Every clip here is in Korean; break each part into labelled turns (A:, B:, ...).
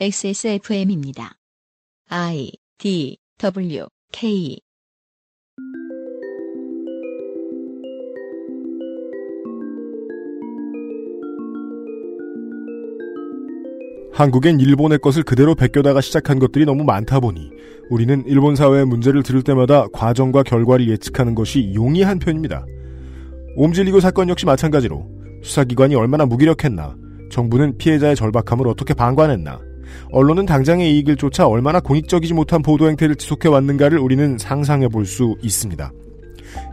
A: XSFM입니다. I D W K
B: 한국엔 일본의 것을 그대로 베껴다가 시작한 것들이 너무 많다 보니 우리는 일본 사회의 문제를 들을 때마다 과정과 결과를 예측하는 것이 용이한 편입니다. 옴질리고 사건 역시 마찬가지로 수사기관이 얼마나 무기력했나, 정부는 피해자의 절박함을 어떻게 방관했나, 언론은 당장의 이익을 쫓아 얼마나 공익적이지 못한 보도 행태를 지속해 왔는가를 우리는 상상해 볼 수 있습니다.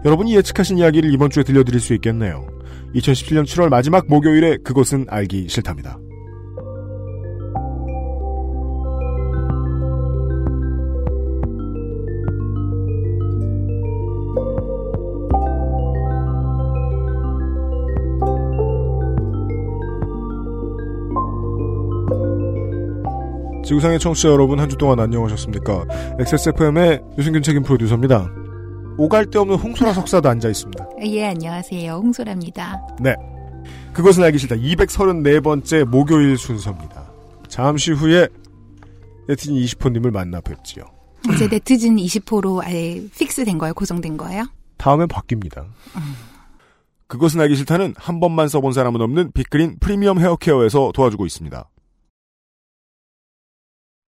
B: 여러분이 예측하신 이야기를 이번 주에 들려드릴 수 있겠네요. 2017년 7월 마지막 목요일에 그것은 알기 싫답니다. 지구상의 청취자 여러분 한 주 동안 안녕하셨습니까? XSFM의 유승균 책임 프로듀서입니다. 오갈 데 없는 홍소라 석사도 앉아 있습니다.
C: 예, 안녕하세요. 홍소라입니다.
B: 네. 그것은 알기 싫다. 234번째 목요일 순서입니다. 잠시 후에 네티즌 20호님을 만나 뵙지요.
C: 이제 네티즌 20호로 아예 fix 된 거예요? 고정된 거예요?
B: 다음엔 바뀝니다. 그것은 알기 싫다는 한 번만 써본 사람은 없는 빅그린 프리미엄 헤어케어에서 도와주고 있습니다.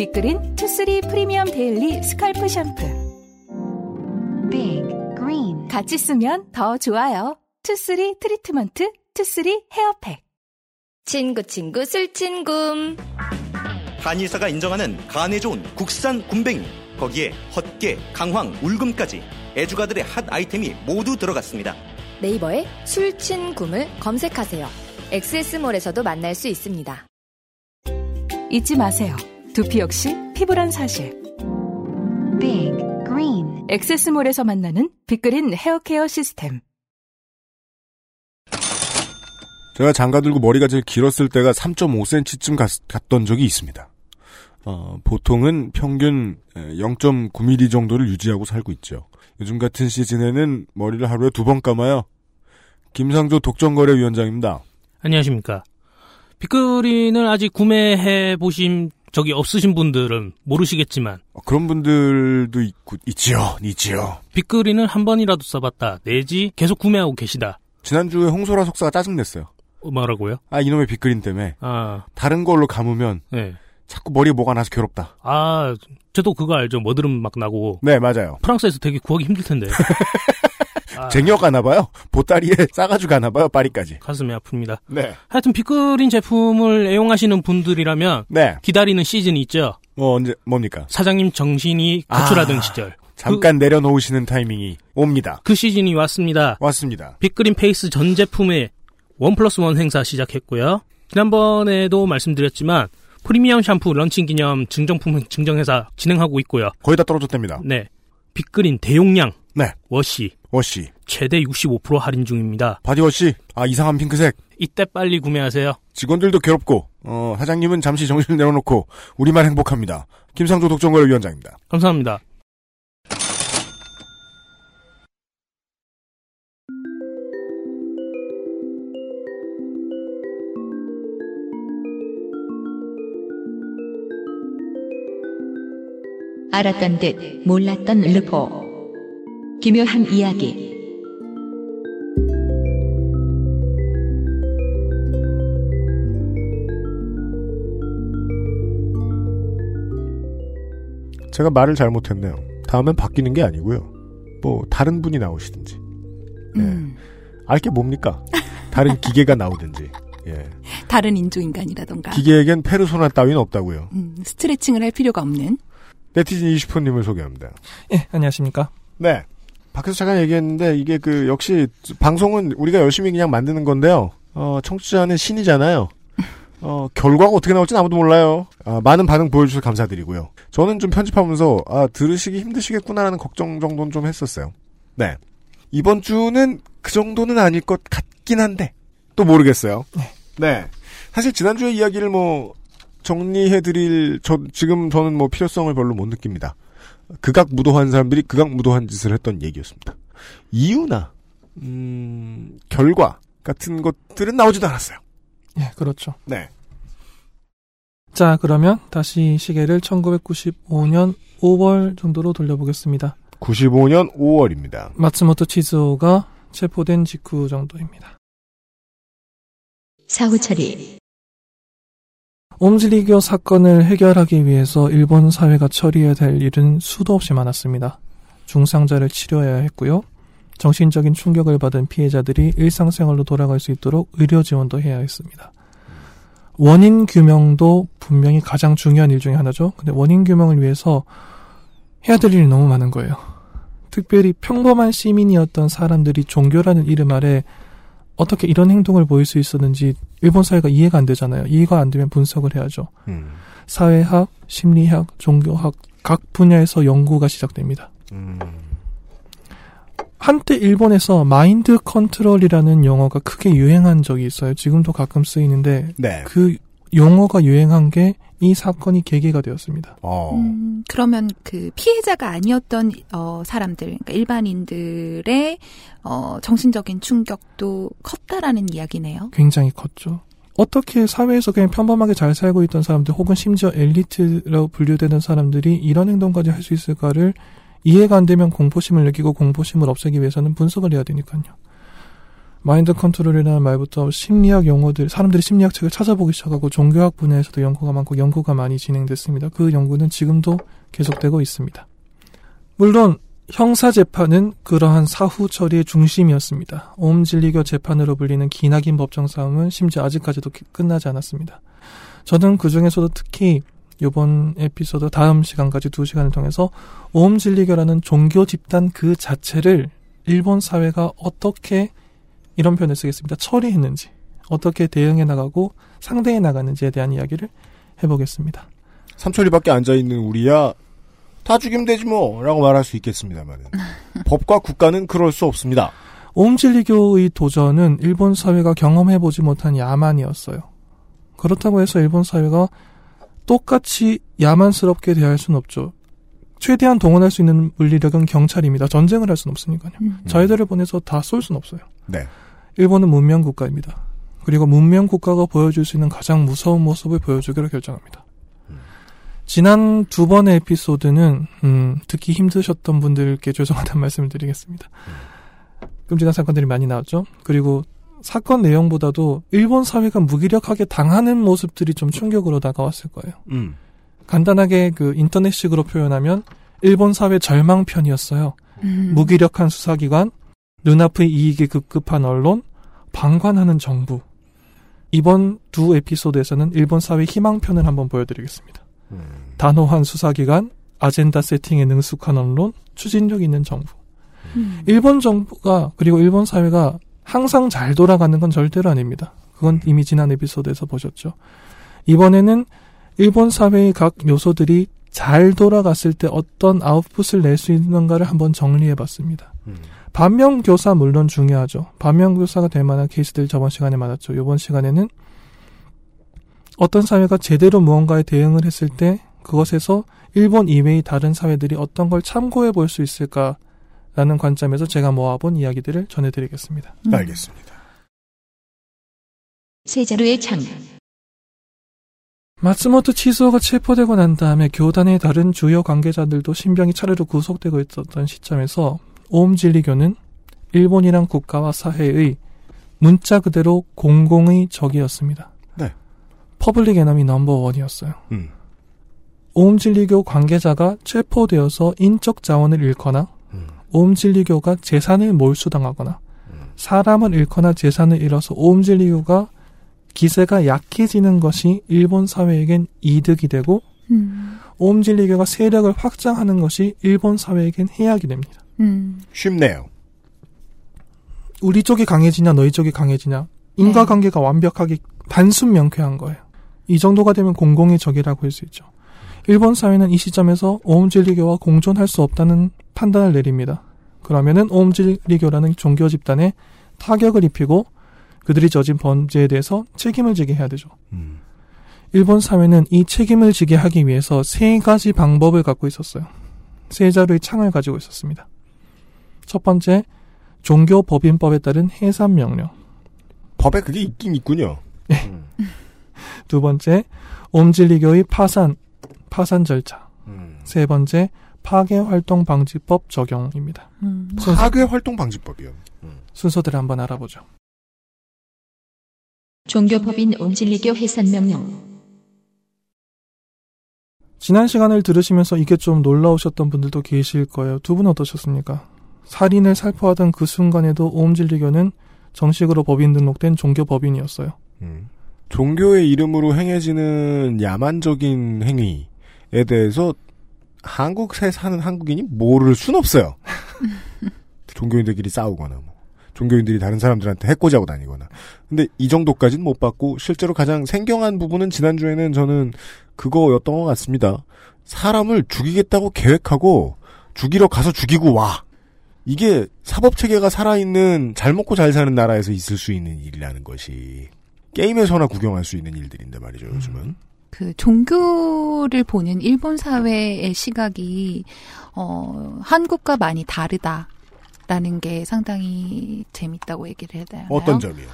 D: 빅그린 투쓰리 프리미엄 daily scalp 샴푸
E: Big Green
D: 같이 쓰면 더 좋아요. 투쓰리 트리트먼트 투쓰리 헤어팩 친구 친구 술친굼
F: 한의사가 인정하는 간에 좋은 국산 굼벵이 거기에 헛개, 강황, 울금까지 애주가들의 핫 아이템이 모두 들어갔습니다.
G: 네이버에 술친굼을 검색하세요. 엑세스몰에서도 만날 수 있습니다.
D: 잊지 마세요. 두피 역시 피부란 사실.
E: Big Green
D: 엑세스몰에서 만나는 빅그린 헤어케어 시스템.
B: 제가 장가 들고 머리가 제일 길었을 때가 3.5cm쯤 갔, 던 적이 있습니다. 어, 보통은 평균 0.9mm 정도를 유지하고 살고 있죠. 요즘 같은 시즌에는 머리를 하루에 두 번 감아요. 김상조 독점거래위원장입니다.
H: 안녕하십니까. 빅그린을 아직 구매해 보신 적이 없으신 분들은 모르시겠지만
B: 어, 그런 분들도 있고, 있지요, 있지요.
H: 빅그린을 한 번이라도 써봤다 내지 계속 구매하고 계시다.
B: 지난주에 홍소라 속사가 짜증냈어요.
H: 어, 뭐라고요?
B: 아, 이놈의 빅그린 때문에.
H: 아,
B: 다른 걸로 감으면
H: 네.
B: 자꾸 머리에 뭐가 나서 괴롭다.
H: 아, 저도 그거 알죠. 머드름 막 나고
B: 네, 맞아요.
H: 프랑스에서 되게 구하기 힘들 텐데. 아,
B: 쟁여 가나 봐요. 보따리에 싸가지고 가나 봐요, 파리까지.
H: 가슴이 아픕니다.
B: 네.
H: 하여튼 빅그린 제품을 애용하시는 분들이라면
B: 네.
H: 기다리는 시즌이 있죠.
B: 뭐, 언제, 뭡니까?
H: 사장님 정신이 가출하던
B: 아.
H: 시절.
B: 잠깐 내려놓으시는 타이밍이 옵니다.
H: 그 시즌이 왔습니다.
B: 왔습니다.
H: 빅그린 페이스 전 제품의 원 플러스 원 행사 시작했고요. 지난번에도 말씀드렸지만 프리미엄 샴푸 런칭 기념 증정품 증정 행사 진행하고 있고요.
B: 거의 다 떨어졌답니다.
H: 네. 빅그린 대용량
B: 네.
H: 워시
B: 워시.
H: 최대 65% 할인 중입니다.
B: 바디워시. 아, 이상한 핑크색.
H: 이때 빨리 구매하세요.
B: 직원들도 괴롭고, 어, 사장님은 잠시 정신을 내려놓고, 우리만 행복합니다. 김상조 독점거래위원장입니다.
H: 감사합니다.
A: 알았던 듯 몰랐던 르포. 기묘한 이야기.
B: 제가 말을 잘못했네요. 다음엔 바뀌는 게 아니고요. 뭐, 다른 분이 나오시든지. 예.
C: 음,
B: 알게 뭡니까? 다른 기계가 나오든지. 예.
C: 다른 인조인간이라던가.
B: 기계에겐 페르소나 따위는 없다고요.
C: 음, 스트레칭을 할 필요가 없는.
B: 네티즌 20호님을 소개합니다.
I: 예, 안녕하십니까.
B: 네. 밖에서 잠깐 얘기했는데 이게 그 역시 방송은 우리가 열심히 그냥 만드는 건데요. 어, 청취자는 신이잖아요. 어, 결과가 어떻게 나올지는 아무도 몰라요. 아, 많은 반응 보여주셔서 감사드리고요. 저는 좀 편집하면서 아, 들으시기 힘드시겠구나라는 걱정 정도는 좀 했었어요. 네. 이번 주는 그 정도는 아닐 것 같긴 한데 또 모르겠어요. 네. 사실 지난주에 이야기를 뭐 정리해드릴 저 지금 저는 뭐 필요성을 별로 못 느낍니다. 극악 무도한 사람들이 극악 무도한 짓을 했던 얘기였습니다. 이유나 음, 결과 같은 것들은 나오지도 않았어요.
I: 예, 그렇죠.
B: 네.
I: 자, 그러면 다시 시계를 1995년 5월 정도로 돌려보겠습니다.
B: 95년 5월입니다.
I: 마츠모토 치즈오가 체포된 직후 정도입니다.
A: 사후 처리.
I: 옴질리교 사건을 해결하기 위해서 일본 사회가 처리해야 될 일은 수도 없이 많았습니다. 중상자를 치료해야 했고요. 정신적인 충격을 받은 피해자들이 일상생활로 돌아갈 수 있도록 의료 지원도 해야 했습니다. 원인 규명도 분명히 가장 중요한 일 중에 하나죠. 근데 원인 규명을 위해서 해야 될 일이 너무 많은 거예요. 특별히 평범한 시민이었던 사람들이 종교라는 이름 아래 어떻게 이런 행동을 보일 수 있었는지 일본 사회가 이해가 안 되잖아요. 이해가 안 되면 분석을 해야죠.
B: 음.
I: 사회학, 심리학, 종교학 각 분야에서 연구가 시작됩니다.
B: 음.
I: 한때 일본에서 마인드 컨트롤이라는 용어가 크게 유행한 적이 있어요. 지금도 가끔 쓰이는데
B: 네.
I: 그 용어가 유행한 게 이 사건이 계기가 되었습니다.
B: 어.
C: 음, 그러면 그 피해자가 아니었던 어, 사람들, 그러니까 일반인들의 어, 정신적인 충격도 컸다라는 이야기네요.
I: 굉장히 컸죠. 어떻게 사회에서 그냥 평범하게 잘 살고 있던 사람들 혹은 심지어 엘리트라고 분류되는 사람들이 이런 행동까지 할 수 있을까를 이해가 안 되면 공포심을 느끼고 공포심을 없애기 위해서는 분석을 해야 되니까요. 마인드 컨트롤이라는 말부터 심리학 용어들, 사람들이 심리학 책을 찾아보기 시작하고 종교학 분야에서도 연구가 많고 연구가 많이 진행됐습니다. 그 연구는 지금도 계속되고 있습니다. 물론 형사 재판은 그러한 사후 처리의 중심이었습니다. 옴진리교 재판으로 불리는 기나긴 법정 싸움은 심지어 아직까지도 기- 끝나지 않았습니다. 저는 그 중에서도 특히 이번 에피소드 다음 시간까지 두 시간을 통해서 옴진리교라는 종교 집단 그 자체를 일본 사회가 어떻게 이런 표현을 쓰겠습니다. 처리했는지, 어떻게 대응해 나가고 상대해 나가는지에 대한 이야기를 해보겠습니다.
B: 삼천리밖에 앉아있는 우리야 다 죽이면 되지 뭐 라고 말할 수 있겠습니다만 법과 국가는 그럴 수 없습니다.
I: 옴진리교의 도전은 일본 사회가 경험해보지 못한 야만이었어요. 그렇다고 해서 일본 사회가 똑같이 야만스럽게 대할 수는 없죠. 최대한 동원할 수 있는 물리력은 경찰입니다. 전쟁을 할 수는 없으니까요.
C: 음.
I: 자위대를 보내서 다 쏠 수는 없어요.
B: 네.
I: 일본은 문명 국가입니다. 그리고 문명 국가가 보여줄 수 있는 가장 무서운 모습을 보여주기로 결정합니다. 지난 두 번의 에피소드는 음, 듣기 힘드셨던 분들께 죄송하다는 말씀을 드리겠습니다. 끔찍한 사건들이 많이 나왔죠. 그리고 사건 내용보다도 일본 사회가 무기력하게 당하는 모습들이 좀 충격으로 다가왔을 거예요.
B: 음.
I: 간단하게 그 인터넷식으로 표현하면 일본 사회 절망편이었어요.
C: 음.
I: 무기력한 수사기관, 눈앞의 이익이 급급한 언론, 방관하는 정부. 이번 두 에피소드에서는 일본 사회 희망편을 한번 보여드리겠습니다.
B: 음.
I: 단호한 수사기관, 아젠다 세팅에 능숙한 언론, 추진력 있는 정부.
C: 음.
I: 일본 정부가 그리고 일본 사회가 항상 잘 돌아가는 건 절대로 아닙니다. 그건 이미 지난 에피소드에서 보셨죠. 이번에는 일본 사회의 각 요소들이 잘 돌아갔을 때 어떤 아웃풋을 낼 수 있는가를 한번 정리해 봤습니다.
B: 음.
I: 반면교사 물론 중요하죠. 반면교사가 될 만한 케이스들 저번 시간에 많았죠. 이번 시간에는 어떤 사회가 제대로 무언가에 대응을 했을 때 그것에서 일본 이외의 다른 사회들이 어떤 걸 참고해 볼 수 있을까라는 관점에서 제가 모아본 이야기들을 전해드리겠습니다.
C: 음.
B: 알겠습니다.
A: 세자루의 창.
I: 마츠모토 치수오가 체포되고 난 다음에 교단의 다른 주요 관계자들도 신병이 차례로 구속되고 있었던 시점에서 오음 진리교는 일본이란 국가와 사회의 문자 그대로 공공의 적이었습니다.
B: 네.
I: public enemy number one이었어요.
B: 음.
I: 오음 진리교 관계자가 체포되어서 인적 자원을 잃거나
B: 음.
I: 오음 진리교가 재산을 몰수당하거나 사람을 잃거나 재산을 잃어서 오음 진리교가 기세가 약해지는 것이 일본 사회에겐 이득이 되고
C: 음.
I: 오음 진리교가 세력을 확장하는 것이 일본 사회에겐 해악이 됩니다.
C: 음.
B: 쉽네요.
I: 우리 쪽이 강해지냐 너희 쪽이 강해지냐 인과관계가 완벽하게 단순 명쾌한 거예요. 이 정도가 되면 공공의 적이라고 할 수 있죠. 일본 사회는 이 시점에서 오음진리교와 공존할 수 없다는 판단을 내립니다. 그러면은 오음진리교라는 종교 집단에 타격을 입히고 그들이 저진 범죄에 대해서 책임을 지게 해야 되죠.
B: 음.
I: 일본 사회는 이 책임을 지게 하기 위해서 세 가지 방법을 갖고 있었어요. 세 자루의 창을 가지고 있었습니다. 첫 번째, 종교법인법에 따른 해산 명령.
B: 법에 그게 있긴 있군요. 음.
I: 두 번째, 옴진리교의 파산, 파산 절차.
B: 음.
I: 세 번째, 파괴활동 방지법 적용입니다.
C: 음.
B: 파괴 활동 방지법이요.
I: 순서대로 한번 알아보죠.
A: 종교법인 옴진리교 해산 명령.
I: 지난 시간을 들으시면서 이게 좀 놀라우셨던 분들도 계실 거예요. 두 분 어떠셨습니까? 살인을 살포하던 그 순간에도 오음진리교는 정식으로 법인 등록된 종교 법인이었어요.
B: 음. 종교의 이름으로 행해지는 야만적인 행위에 대해서 한국에 사는 한국인이 모를 순 없어요. 종교인들끼리 싸우거나 뭐 종교인들이 다른 사람들한테 해코지하고 다니거나. 근데 이 정도까지는 못 봤고 실제로 가장 생경한 부분은 지난주에는 저는 그거였던 것 같습니다. 사람을 죽이겠다고 계획하고 죽이러 가서 죽이고 와. 이게 사법 체계가 살아있는 잘 먹고 잘 사는 나라에서 있을 수 있는 일이라는 것이 게임에서나 구경할 수 있는 일들인데 말이죠, 요즘은.
C: 그 종교를 보는 일본 사회의 시각이 어 한국과 많이 다르다라는 게 상당히 재밌다고 얘기를 해야 되나요?
B: 어떤 점이요?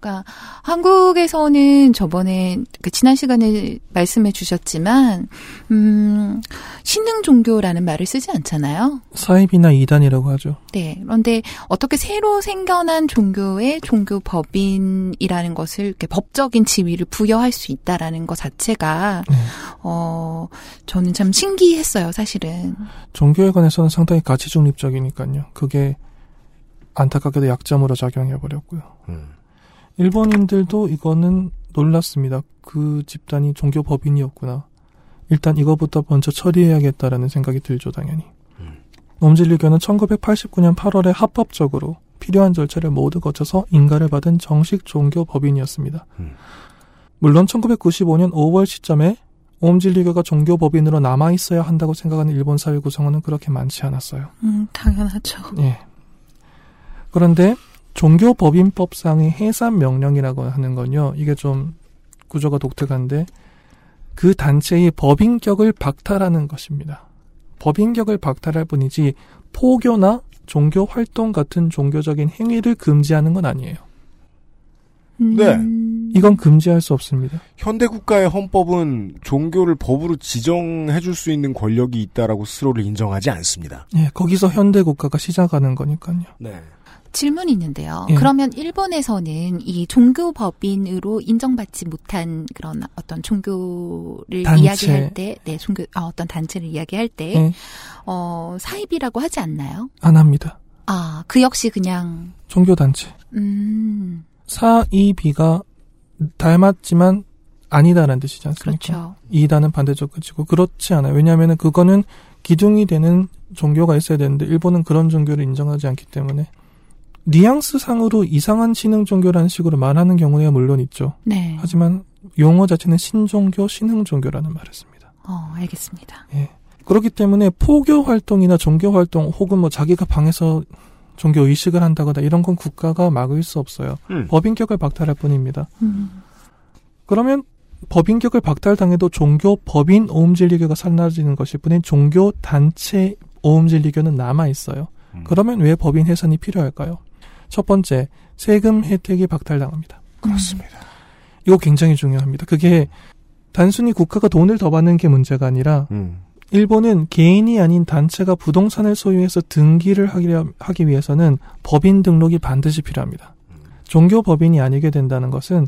C: 그러니까 한국에서는 저번에 그 지난 시간에 말씀해 주셨지만 음 신흥 종교라는 말을 쓰지 않잖아요.
I: 사입이나 이단이라고 하죠.
C: 네. 그런데 어떻게 새로 생겨난 종교에 종교 법인이라는 것을 이렇게 법적인 지위를 부여할 수 있다라는 것 자체가
I: 네.
C: 어 저는 참 신기했어요, 사실은.
I: 종교에 관해서는 상당히 가치 중립적이니까요. 그게 안타깝게도 약점으로 작용해 버렸고요.
B: 음.
I: 일본인들도 이거는 놀랐습니다. 그 집단이 종교 법인이었구나. 일단 이거부터 먼저 처리해야겠다라는 생각이 들죠, 당연히.
B: 음.
I: 옴진리교는 1989년 8월에 합법적으로 필요한 절차를 모두 거쳐서 인가를 받은 정식 종교 법인이었습니다.
B: 음.
I: 물론 1995년 5월 시점에 옴진리교가 종교 법인으로 남아 있어야 한다고 생각하는 일본 사회 구성원은 그렇게 많지 않았어요.
C: 음, 당연하죠.
I: 예. 그런데 종교법인법상의 해산 명령이라고 하는 건요. 이게 좀 구조가 독특한데 그 단체의 법인격을 박탈하는 것입니다. 법인격을 박탈할 뿐이지 포교나 종교 활동 같은 종교적인 행위를 금지하는 건 아니에요.
B: 네.
C: 음,
I: 이건 금지할 수 없습니다.
B: 현대 국가의 헌법은 종교를 법으로 지정해 줄 수 있는 권력이 있다라고 스스로를 인정하지 않습니다.
I: 예, 거기서 현대 국가가 시작하는 거니까요.
B: 네.
C: 질문이 있는데요.
I: 예.
C: 그러면 일본에서는 이 종교 법인으로 인정받지 못한 그런 어떤 종교를
I: 단체.
C: 이야기할 때, 네, 종교 아, 어떤 단체를 이야기할 때,
I: 예,
C: 어, 사입이라고 하지 않나요?
I: 안 합니다.
C: 아, 그 역시 그냥
I: 종교 단체.
C: 음,
I: 사이비가 닮았지만 아니다라는 뜻이지 않습니까?
C: 그렇죠.
I: 이단은 반대적 끝이고 그렇지 않아요. 왜냐하면 그거는 기둥이 되는 종교가 있어야 되는데 일본은 그런 종교를 인정하지 않기 때문에 뉘앙스 상으로 이상한 신흥 종교라는 식으로 말하는 경우야 물론 있죠.
C: 네.
I: 하지만 용어 자체는 신종교, 신흥 종교라는 말을 씁니다.
C: 어, 알겠습니다.
I: 그렇기 때문에 포교 활동이나 종교 활동 혹은 뭐 자기가 방에서 종교 의식을 한다거나 이런 건 국가가 막을 수 없어요.
B: 음.
I: 법인격을 박탈할 뿐입니다.
C: 음,
I: 그러면 법인격을 박탈당해도 종교 법인 오음진리교가 사라지는 것일 뿐인 종교 단체 오음진리교는 남아 있어요.
B: 음.
I: 그러면 왜 법인 해산이 필요할까요? 첫 번째, 세금 혜택이 박탈당합니다.
B: 그렇습니다.
I: 이거 굉장히 중요합니다. 그게 단순히 국가가 돈을 더 받는 게 문제가 아니라
B: 음.
I: 일본은 개인이 아닌 단체가 부동산을 소유해서 등기를 하기, 하기 위해서는 법인 등록이 반드시 필요합니다. 종교 법인이 아니게 된다는 것은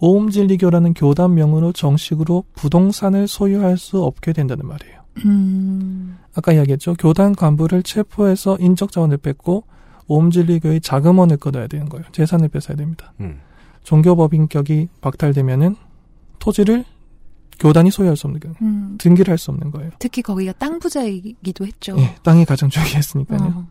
I: 오음진리교라는 교단 명으로 정식으로 부동산을 소유할 수 없게 된다는 말이에요.
C: 음,
I: 아까 이야기했죠. 교단 간부를 체포해서 인적 자원을 뺏고 오음진리교의 자금원을 끊어야 되는 거예요. 재산을 뺏어야 됩니다.
B: 음.
I: 종교법인격이 박탈되면은 토지를 교단이 소유할 수 없는 거예요.
C: 음,
I: 등기를 할 수 없는 거예요.
C: 특히 거기가 땅 부자이기도 했죠.
I: 예, 땅이 가장 중요했으니까요.
C: 어,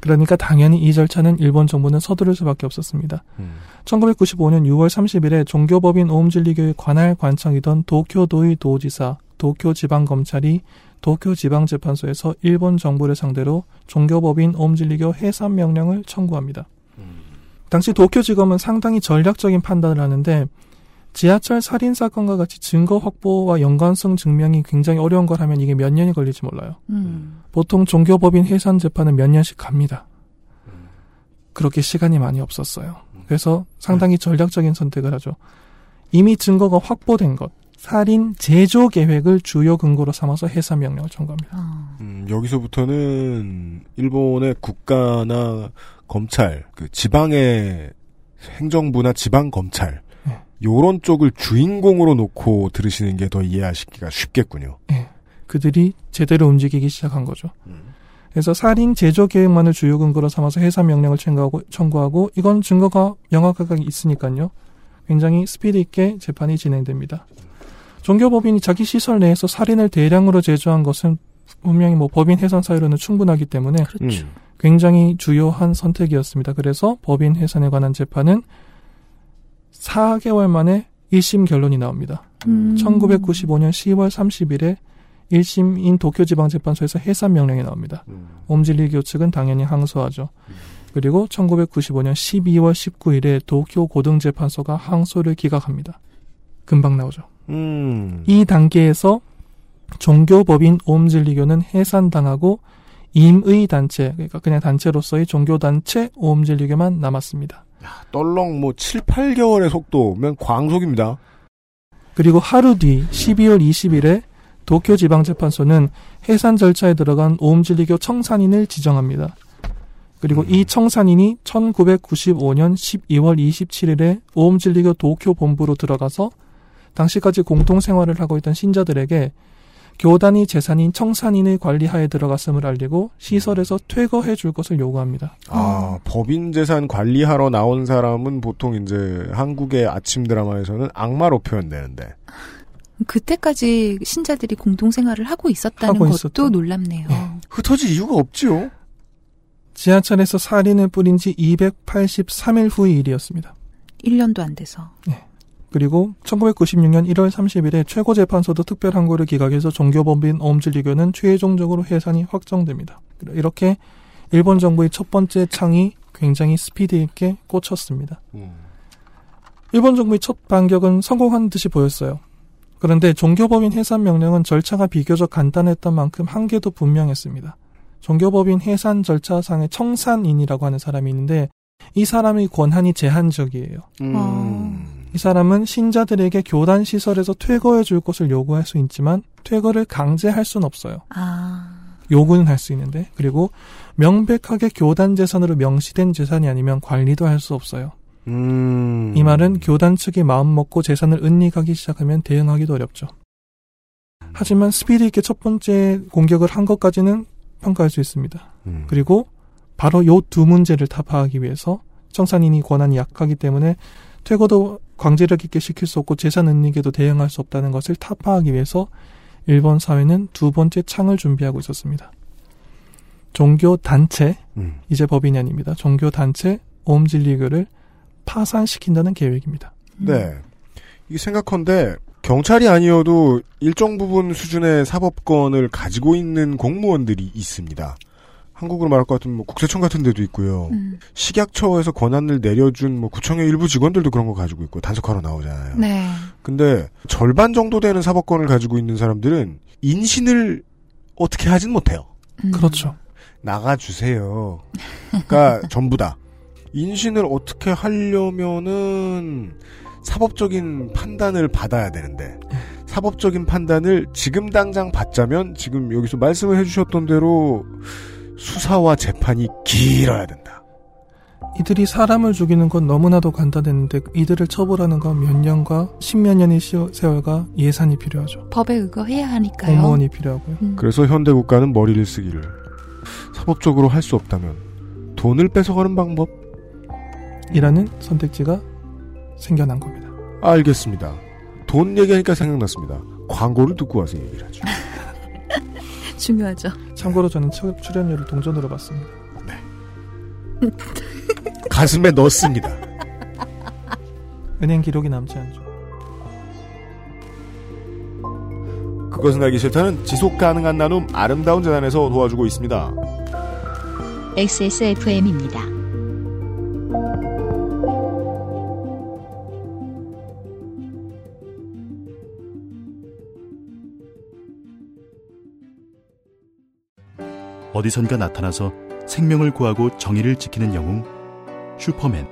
I: 그러니까 당연히 이 절차는 일본 정부는 서두를 수밖에 없었습니다.
B: 음.
I: 1995년 6월 30일에 종교법인 오음진리교의 관할 관청이던 도쿄도의 도지사, 도쿄지방검찰이 도쿄지방재판소에서 일본 정부를 상대로 종교법인 오음진리교 해산 명령을 청구합니다. 당시 도쿄지검은 상당히 전략적인 판단을 하는데 지하철 살인 사건과 같이 증거 확보와 연관성 증명이 굉장히 어려운 걸 하면 이게 몇 년이 걸릴지 몰라요.
C: 음.
I: 보통 종교법인 해산 재판은 몇 년씩 갑니다. 그렇게 시간이 많이 없었어요. 그래서 상당히 전략적인 선택을 하죠. 이미 증거가 확보된 것, 살인 제조 계획을 주요 근거로 삼아서 해산 명령을 청구합니다.
C: 어.
B: 음, 여기서부터는 일본의 국가나 검찰, 그 지방의 행정부나 지방 검찰
I: 네.
B: 요런 쪽을 주인공으로 놓고 들으시는 게 더 이해하시기가 쉽겠군요.
I: 그들이 제대로 움직이기 시작한 거죠. 그래서 살인 제조 계획만을 주요 근거로 삼아서 해산 명령을 청구하고, 청구하고 이건 증거가 명확하게 있으니까요. 굉장히 스피드 있게 재판이 진행됩니다. 종교법인이 자기 시설 내에서 살인을 대량으로 제조한 것은 분명히 뭐 법인 해산 사유로는 충분하기 때문에
C: 그렇죠.
B: 음.
I: 굉장히 주요한 선택이었습니다. 그래서 법인 해산에 관한 재판은 4개월 만에 1심 결론이 나옵니다.
C: 음.
I: 1995년 10월 30일에 1심인 도쿄지방재판소에서 해산 명령이 나옵니다.
B: 음.
I: 옴질리교 측은 당연히 항소하죠. 그리고 1995년 12월 19일에 도쿄 고등재판소가 항소를 기각합니다. 금방 나오죠.
B: 음.
I: 이 단계에서 종교법인 오음진리교는 해산당하고 임의 단체, 그러니까 그냥 단체로서의 종교단체 오음진리교만 남았습니다.
B: 떨렁 뭐 7, 8개월의 속도면 광속입니다.
I: 그리고 하루 뒤 12월 20일에 도쿄지방재판소는 해산 절차에 들어간 오음진리교 청산인을 지정합니다. 그리고 이 청산인이 1995년 12월 27일에 오음진리교 도쿄 본부로 들어가서 당시까지 공동 생활을 하고 있던 신자들에게 교단이 재산인 청산인의 관리하에 들어갔음을 알리고 시설에서 퇴거해 줄 것을 요구합니다.
B: 아, 법인 재산 관리하러 나온 사람은 보통 이제 한국의 아침 드라마에서는 악마로 표현되는데.
C: 그때까지 신자들이 공동 생활을 하고 있었다는
I: 하고
C: 것도
I: 있었죠.
C: 놀랍네요.
I: 네.
B: 흩어질 이유가 없지요.
I: 지하철에서 살인을 뿌린 지 283일 후의 일이었습니다.
C: 1년도 안 돼서.
I: 그리고 1996년 1월 30일에 최고재판소도 특별 항고를 기각해서 종교법인 오음진리교는 최종적으로 해산이 확정됩니다. 이렇게 일본 정부의 첫 번째 창이 굉장히 스피드 있게 꽂혔습니다. 일본 정부의 첫 반격은 성공한 듯이 보였어요. 그런데 종교법인 해산 명령은 절차가 비교적 간단했던 만큼 한계도 분명했습니다. 종교법인 해산 절차상의 청산인이라고 하는 사람이 있는데 이 사람의 권한이 제한적이에요.
B: 음.
I: 이 사람은 신자들에게 교단 시설에서 퇴거해 줄 것을 요구할 수 있지만 퇴거를 강제할 수는 없어요.
C: 아,
I: 요구는 할 수 있는데 그리고 명백하게 교단 재산으로 명시된 재산이 아니면 관리도 할 수 없어요.
B: 음.
I: 이 말은 교단 측이 마음 먹고 재산을 은닉하기 시작하면 대응하기도 어렵죠. 하지만 스피드 있게 첫 번째 공격을 한 것까지는 평가할 수 있습니다.
B: 음.
I: 그리고 바로 요 두 문제를 타파하기 위해서 청산인이 권한이 약하기 때문에 퇴거도 광제력 있게 시킬 수 없고 재산 은닉에도 대응할 수 없다는 것을 타파하기 위해서 일본 사회는 두 번째 창을 준비하고 있었습니다. 종교 단체
B: 음.
I: 이제 법인이 아닙니다. 종교 단체 오음진리교를 파산시킨다는 계획입니다.
B: 네. 이게 생각컨대 경찰이 아니어도 일정 부분 수준의 사법권을 가지고 있는 공무원들이 있습니다. 한국으로 말할 것 같으면 뭐 국세청 같은 데도 있고요.
C: 음.
B: 식약처에서 권한을 내려준 뭐 구청의 일부 직원들도 그런 거 가지고 있고 단속하러 나오잖아요.
C: 네.
B: 근데 절반 정도 되는 사법권을 가지고 있는 사람들은 인신을 어떻게 하진 못해요.
C: 음.
I: 그렇죠.
B: 나가주세요. 그러니까 전부 다. 인신을 어떻게 하려면은 사법적인 판단을 받아야 되는데 사법적인 판단을 지금 당장 받자면 지금 여기서 말씀을 해주셨던 대로 수사와 재판이 길어야 된다.
I: 이들이 사람을 죽이는 건 너무나도 간단했는데 이들을 처벌하는 건 몇 년과 십몇 년의 시- 세월과 예산이 필요하죠.
C: 법에 의거해야 하니까요.
I: 공무원이 필요하고요.
C: 음.
B: 그래서 현대 국가는 머리를 쓰기를 사법적으로 할 수 없다면 돈을 뺏어가는 방법
I: 이라는 선택지가 생겨난 겁니다.
B: 알겠습니다. 돈 얘기하니까 생각났습니다. 광고를 듣고 와서 얘기를 하죠.
C: 중요하죠.
I: 참고로 저는 추- 출연료를 동전으로 받습니다.
B: 가슴에 넣습니다.
I: 은행 기록이 남지 않죠.
B: 그것은 알기 싫다는 지속 가능한 나눔 아름다운 재단에서 도와주고 있습니다.
A: XSFM입니다.
J: 어디선가 나타나서 생명을 구하고 정의를 지키는 영웅 슈퍼맨.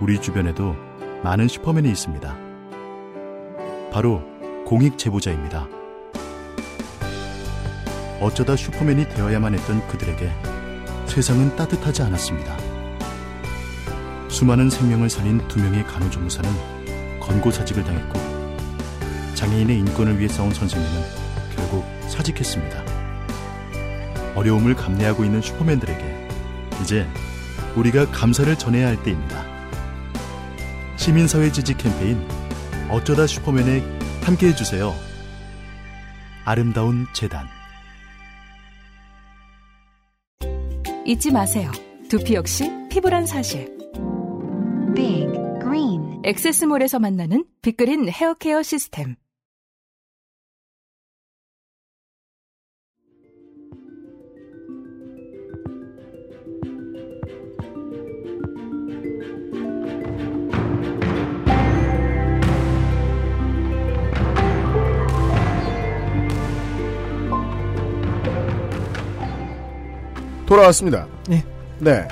J: 우리 주변에도 많은 슈퍼맨이 있습니다. 바로 공익 제보자입니다. 어쩌다 슈퍼맨이 되어야만 했던 그들에게 세상은 따뜻하지 않았습니다. 수많은 생명을 살린 두 명의 간호조무사는 권고사직을 당했고 장애인의 인권을 위해 싸운 선생님은 결국 사직했습니다. 어려움을 감내하고 있는 슈퍼맨들에게 이제 우리가 감사를 전해야 할 때입니다. 시민사회 지지 캠페인 어쩌다 슈퍼맨에 함께 해주세요. 아름다운 재단
D: 잊지 마세요. 두피 역시 피부란 사실.
E: Big Green
D: 엑세스몰에서 만나는 빅그린 헤어케어 시스템.
B: 돌아왔습니다.
I: 예.
B: 네.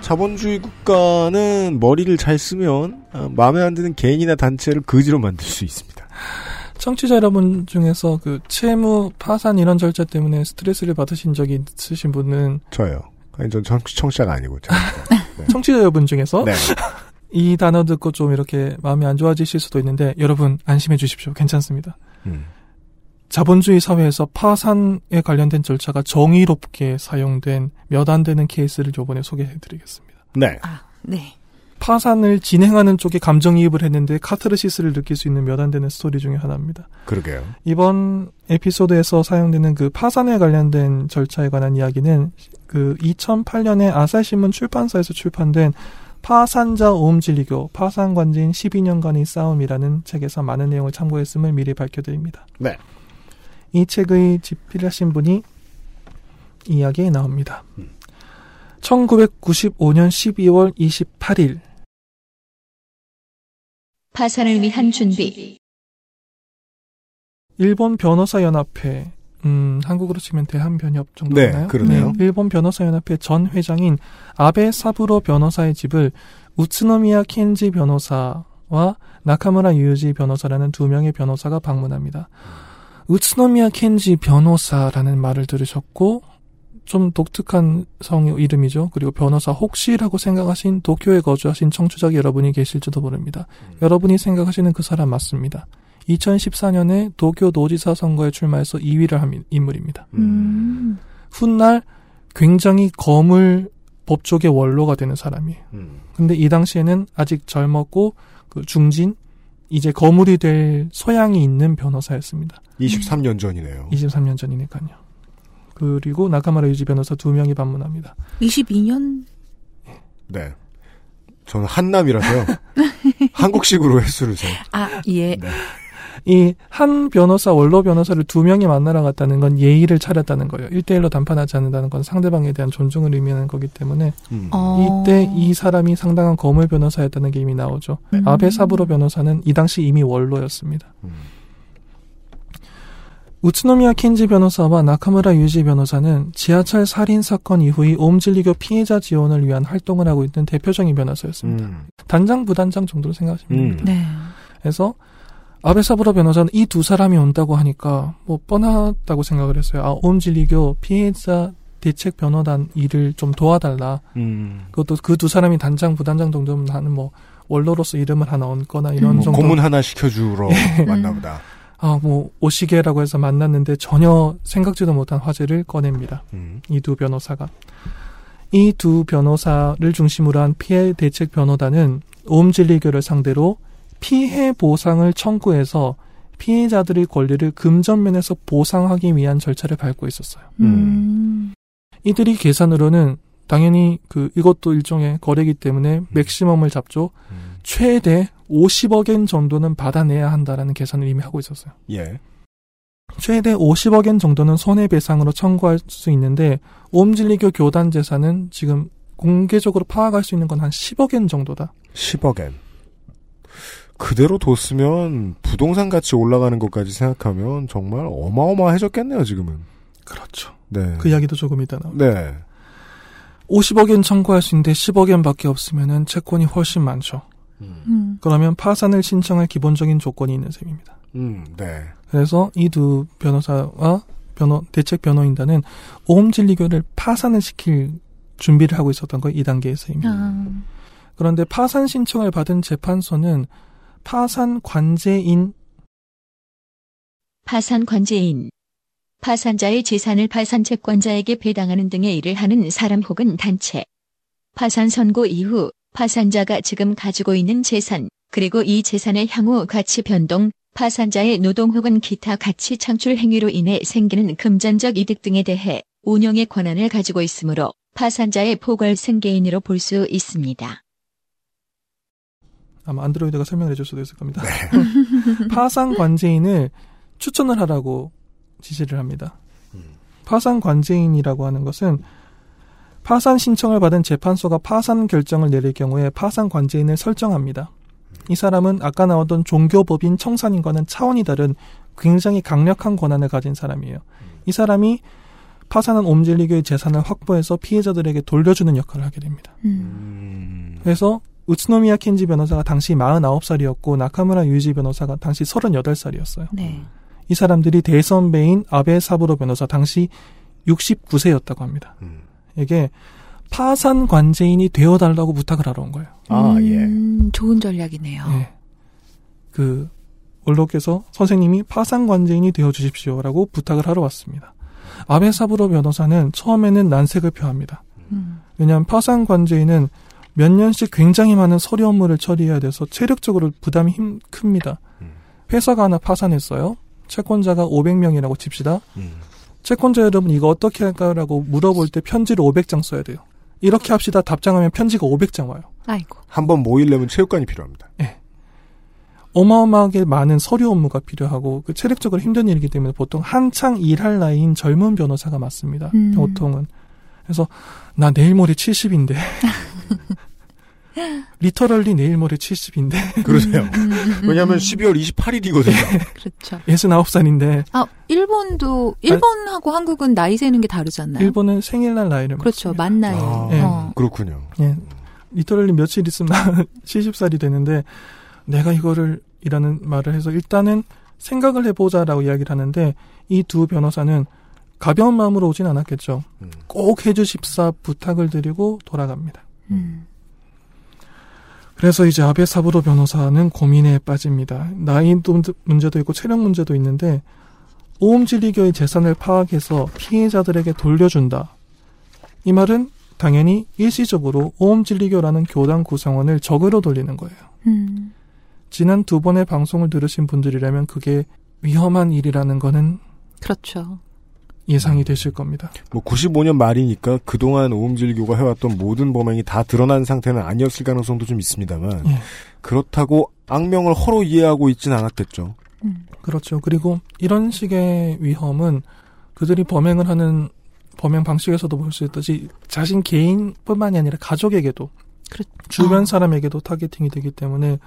B: 자본주의 국가는 머리를 잘 쓰면 어, 마음에 안 드는 개인이나 단체를 거지로 만들 수 있습니다.
I: 청취자 여러분 중에서 그 채무 파산 이런 절차 때문에 스트레스를 받으신 적이 있으신 분은
B: 저요. 아니 전 청, 청취자가 아니고 저.
I: 청취자 여러분 중에서
B: 네.
I: 이 단어 듣고 좀 이렇게 마음이 안 좋아지실 수도 있는데 여러분 안심해 주십시오. 괜찮습니다.
B: 음.
I: 자본주의 사회에서 파산에 관련된 절차가 정의롭게 사용된 몇 안 되는 케이스를 요번에 소개해 드리겠습니다.
B: 네.
C: 아, 네.
I: 파산을 진행하는 쪽에 감정이입을 했는데 카타르시스를 느낄 수 있는 몇 안 되는 스토리 중에 하나입니다.
B: 그러게요.
I: 이번 에피소드에서 사용되는 그 파산에 관련된 절차에 관한 이야기는 그 2008년에 아사히신문 출판사에서 출판된 파산자 오음진리교 파산관재인 12년간의 싸움이라는 책에서 많은 내용을 참고했음을 미리 밝혀드립니다.
B: 네.
I: 이 책의 집필하신 분이 이야기에 나옵니다. 1995년 12월 28일
A: 파산을 위한 준비.
I: 일본 변호사 연합회 음, 한국으로 치면 대한변협 정도
B: 네,
I: 되나요?
B: 그러네요.
I: 일본 변호사 연합회 전 회장인 아베 사부로 변호사의 집을 우츠노미야 켄지 변호사와 나카무라 유유지 변호사라는 두 명의 변호사가 방문합니다. 우츠노미야 켄지 변호사라는 말을 들으셨고 좀 독특한 성 이름이죠. 그리고 변호사 혹시라고 생각하신 도쿄에 거주하신 청취자 여러분이 계실지도 모릅니다. 여러분이 생각하시는 그 사람 맞습니다. 2014년에 도쿄 노지사 선거에 출마해서 2위를 한 인물입니다.
C: 음.
I: 훗날 굉장히 거물 법조계 원로가 되는 사람이에요.
B: 음.
I: 근데 이 당시에는 아직 젊었고 그 중진 이제 거물이 될 소양이 있는 변호사였습니다.
B: 23년 전이네요.
I: 23년 전이니까요. 그리고 나카마라 유지 변호사 두 명이 방문합니다.
C: 22년
B: 네. 저는 한남이라서요. 한국식으로 횟수를 재.
C: 아, 예.
B: 네.
I: 이 한 변호사 원로 변호사를 두 명이 만나러 갔다는 건 예의를 차렸다는 거예요. 1대1로 담판하지 않는다는 건 상대방에 대한 존중을 의미하는 거기 때문에
B: 음.
C: 어.
I: 이때 이 사람이 상당한 거물 변호사였다는 게 이미 나오죠.
C: 음.
I: 아베 사부로 변호사는 이 당시 이미 원로였습니다.
B: 음.
I: 우츠노미야 켄지 변호사와 나카무라 유지 변호사는 지하철 살인 사건 이후의 옴질리교 피해자 지원을 위한 활동을 하고 있는 대표적인 변호사였습니다.
B: 음.
I: 단장 부단장 정도로 생각하시면
B: 음.
I: 됩니다.
C: 네.
I: 그래서 아베 사부로 변호사는 이 두 사람이 온다고 하니까 뭐 뻔하다고 생각을 했어요. 아, 옴질리교 피해자 대책 변호단 일을 좀 도와달라.
B: 음.
I: 그것도 그 두 사람이 단장 부단장 정도면 나는 뭐 원로로서 이름을 하나 얹거나 이런
C: 음.
I: 정도.
B: 고문 하나 시켜주러 만나보다.
I: 아, 뭐 오시게라고 해서 만났는데 전혀 생각지도 못한 화제를 꺼냅니다.
B: 음.
I: 이두 변호사가. 이 두 변호사를 중심으로 한 피해 대책 변호단은 옴진리교를 상대로 피해 보상을 청구해서 피해자들의 권리를 금전면에서 보상하기 위한 절차를 밟고 있었어요.
C: 음.
I: 이들이 계산으로는 당연히 그 이것도 일종의 거래기 때문에 맥시멈을 잡죠. 최대 50억엔 정도는 받아내야 한다라는 계산을 이미 하고 있었어요.
B: 예.
I: 최대 50억엔 정도는 손해배상으로 청구할 수 있는데 오음진리교 교단 재산은 지금 공개적으로 파악할 수 있는 건 한 10억엔 정도다.
B: 10억엔. 그대로 뒀으면 부동산 가치 올라가는 것까지 생각하면 정말 어마어마해졌겠네요, 지금은.
I: 그렇죠.
B: 네.
I: 그 이야기도 조금 이따 나옵
B: 네.
I: 50억엔 청구할 수 있는데 10억엔 밖에 없으면은 채권이 훨씬 많죠.
C: 음.
I: 그러면 파산을 신청할 기본적인 조건이 있는 셈입니다.
B: 음, 네.
I: 그래서 이 두 변호사와 변호 대책 변호인단은 오음진리교를 파산을 시킬 준비를 하고 있었던 거 2단계에서입니다.
C: 아,
I: 그런데 파산 신청을 받은 재판소는 파산 관제인.
A: 파산 관제인. 파산자의 재산을 파산 채권자에게 배당하는 등의 일을 하는 사람 혹은 단체. 파산 선고 이후 파산자가 지금 가지고 있는 재산 그리고 이 재산의 향후 가치 변동 파산자의 노동 혹은 기타 가치 창출 행위로 인해 생기는 금전적 이득 등에 대해 운영의 권한을 가지고 있으므로 파산자의 포괄 승계인으로 볼 수 있습니다.
I: 아마 안드로이드가 설명을 해줄 수도 있을 겁니다. 파산 관제인을 추천을 하라고 지시를 합니다. 파산 관제인이라고 하는 것은 파산 신청을 받은 재판소가 파산 결정을 내릴 경우에 파산 관제인을 설정합니다. 이 사람은 아까 나왔던 종교법인 청산인과는 차원이 다른 굉장히 강력한 권한을 가진 사람이에요. 이 사람이 파산한 옴질리교의 재산을 확보해서 피해자들에게 돌려주는 역할을 하게 됩니다.
C: 음.
I: 그래서 우츠노미야 켄지 변호사가 당시 49살이었고 나카무라 유이지 변호사가 당시 38살이었어요.
C: 네.
I: 이 사람들이 대선배인 아베 사부로 변호사 당시 69세였다고 합니다. 이게 파산 관제인이 되어달라고 부탁을 하러 온 거예요.
B: 아, 예.
C: 음, 좋은 전략이네요.
I: 예. 그 원로께서 선생님이 파산 관제인이 되어 주십시오라고 부탁을 하러 왔습니다. 아베 사부로 변호사는 처음에는 난색을 표합니다.
C: 음.
I: 왜냐하면 파산 관제인은 몇 년씩 굉장히 많은 서류 업무를 처리해야 돼서 체력적으로 부담이 힘 큽니다. 회사가 하나 파산했어요. 채권자가 500명이라고 칩시다. 채권자 여러분 이거 어떻게 할까라고 물어볼 때 편지를 500장 써야 돼요. 이렇게 합시다 답장하면 편지가 500장 와요.
C: 아이고.
B: 한 번 모이려면 체육관이 필요합니다.
I: 어마어마하게 많은 서류 업무가 필요하고 그 체력적으로 힘든 일이기 때문에 보통 한창 일할 나이인 젊은 변호사가 맞습니다.
C: 음.
I: 보통은. 그래서 나 내일 모레 70인데 literally 내일 모레 70인데
B: 그러세요.
C: 음,
B: 왜냐하면 12월 28일이거든요.
C: 그렇죠.
I: 69살인데
C: 아, 일본도 일본하고 한국은 나이 세는 게 다르지 않나요?
I: 일본은 생일날 나이를
C: 그렇죠. 만 나이.
B: 아,
I: 예.
C: 어.
B: 그렇군요.
I: 예. literally 며칠 있으면 나 70살이 되는데 내가 이거를 이라는 말을 해서 일단은 생각을 해보자라고 이야기를 하는데 이 두 변호사는 가벼운 마음으로 오진 않았겠죠.
B: 음.
I: 꼭 해주십사 부탁을 드리고 돌아갑니다.
C: 음.
I: 그래서 이제 아베 사부로 변호사는 고민에 빠집니다. 나이도 문제도 있고 체력 문제도 있는데 오음진리교의 재산을 파악해서 피해자들에게 돌려준다. 이 말은 당연히 일시적으로 오음진리교라는 교단 구성원을 적으로 돌리는 거예요.
C: 음.
I: 지난 두 번의 방송을 들으신 분들이라면 그게 위험한 일이라는 거는
C: 그렇죠.
I: 예상이 되실 겁니다.
B: 뭐 95년 말이니까 그동안 오음질교가 해왔던 모든 범행이 다 드러난 상태는 아니었을 가능성도 좀 있습니다만
I: 예.
B: 그렇다고 악명을 허로 이해하고 있진 않았겠죠.
C: 음.
I: 그렇죠. 그리고 이런 식의 위험은 그들이 범행을 하는 범행 방식에서도 볼 수 있듯이 자신 개인뿐만이 아니라 가족에게도
C: 그렇-
I: 주변
C: 아.
I: 사람에게도 타겟팅이 되기 때문에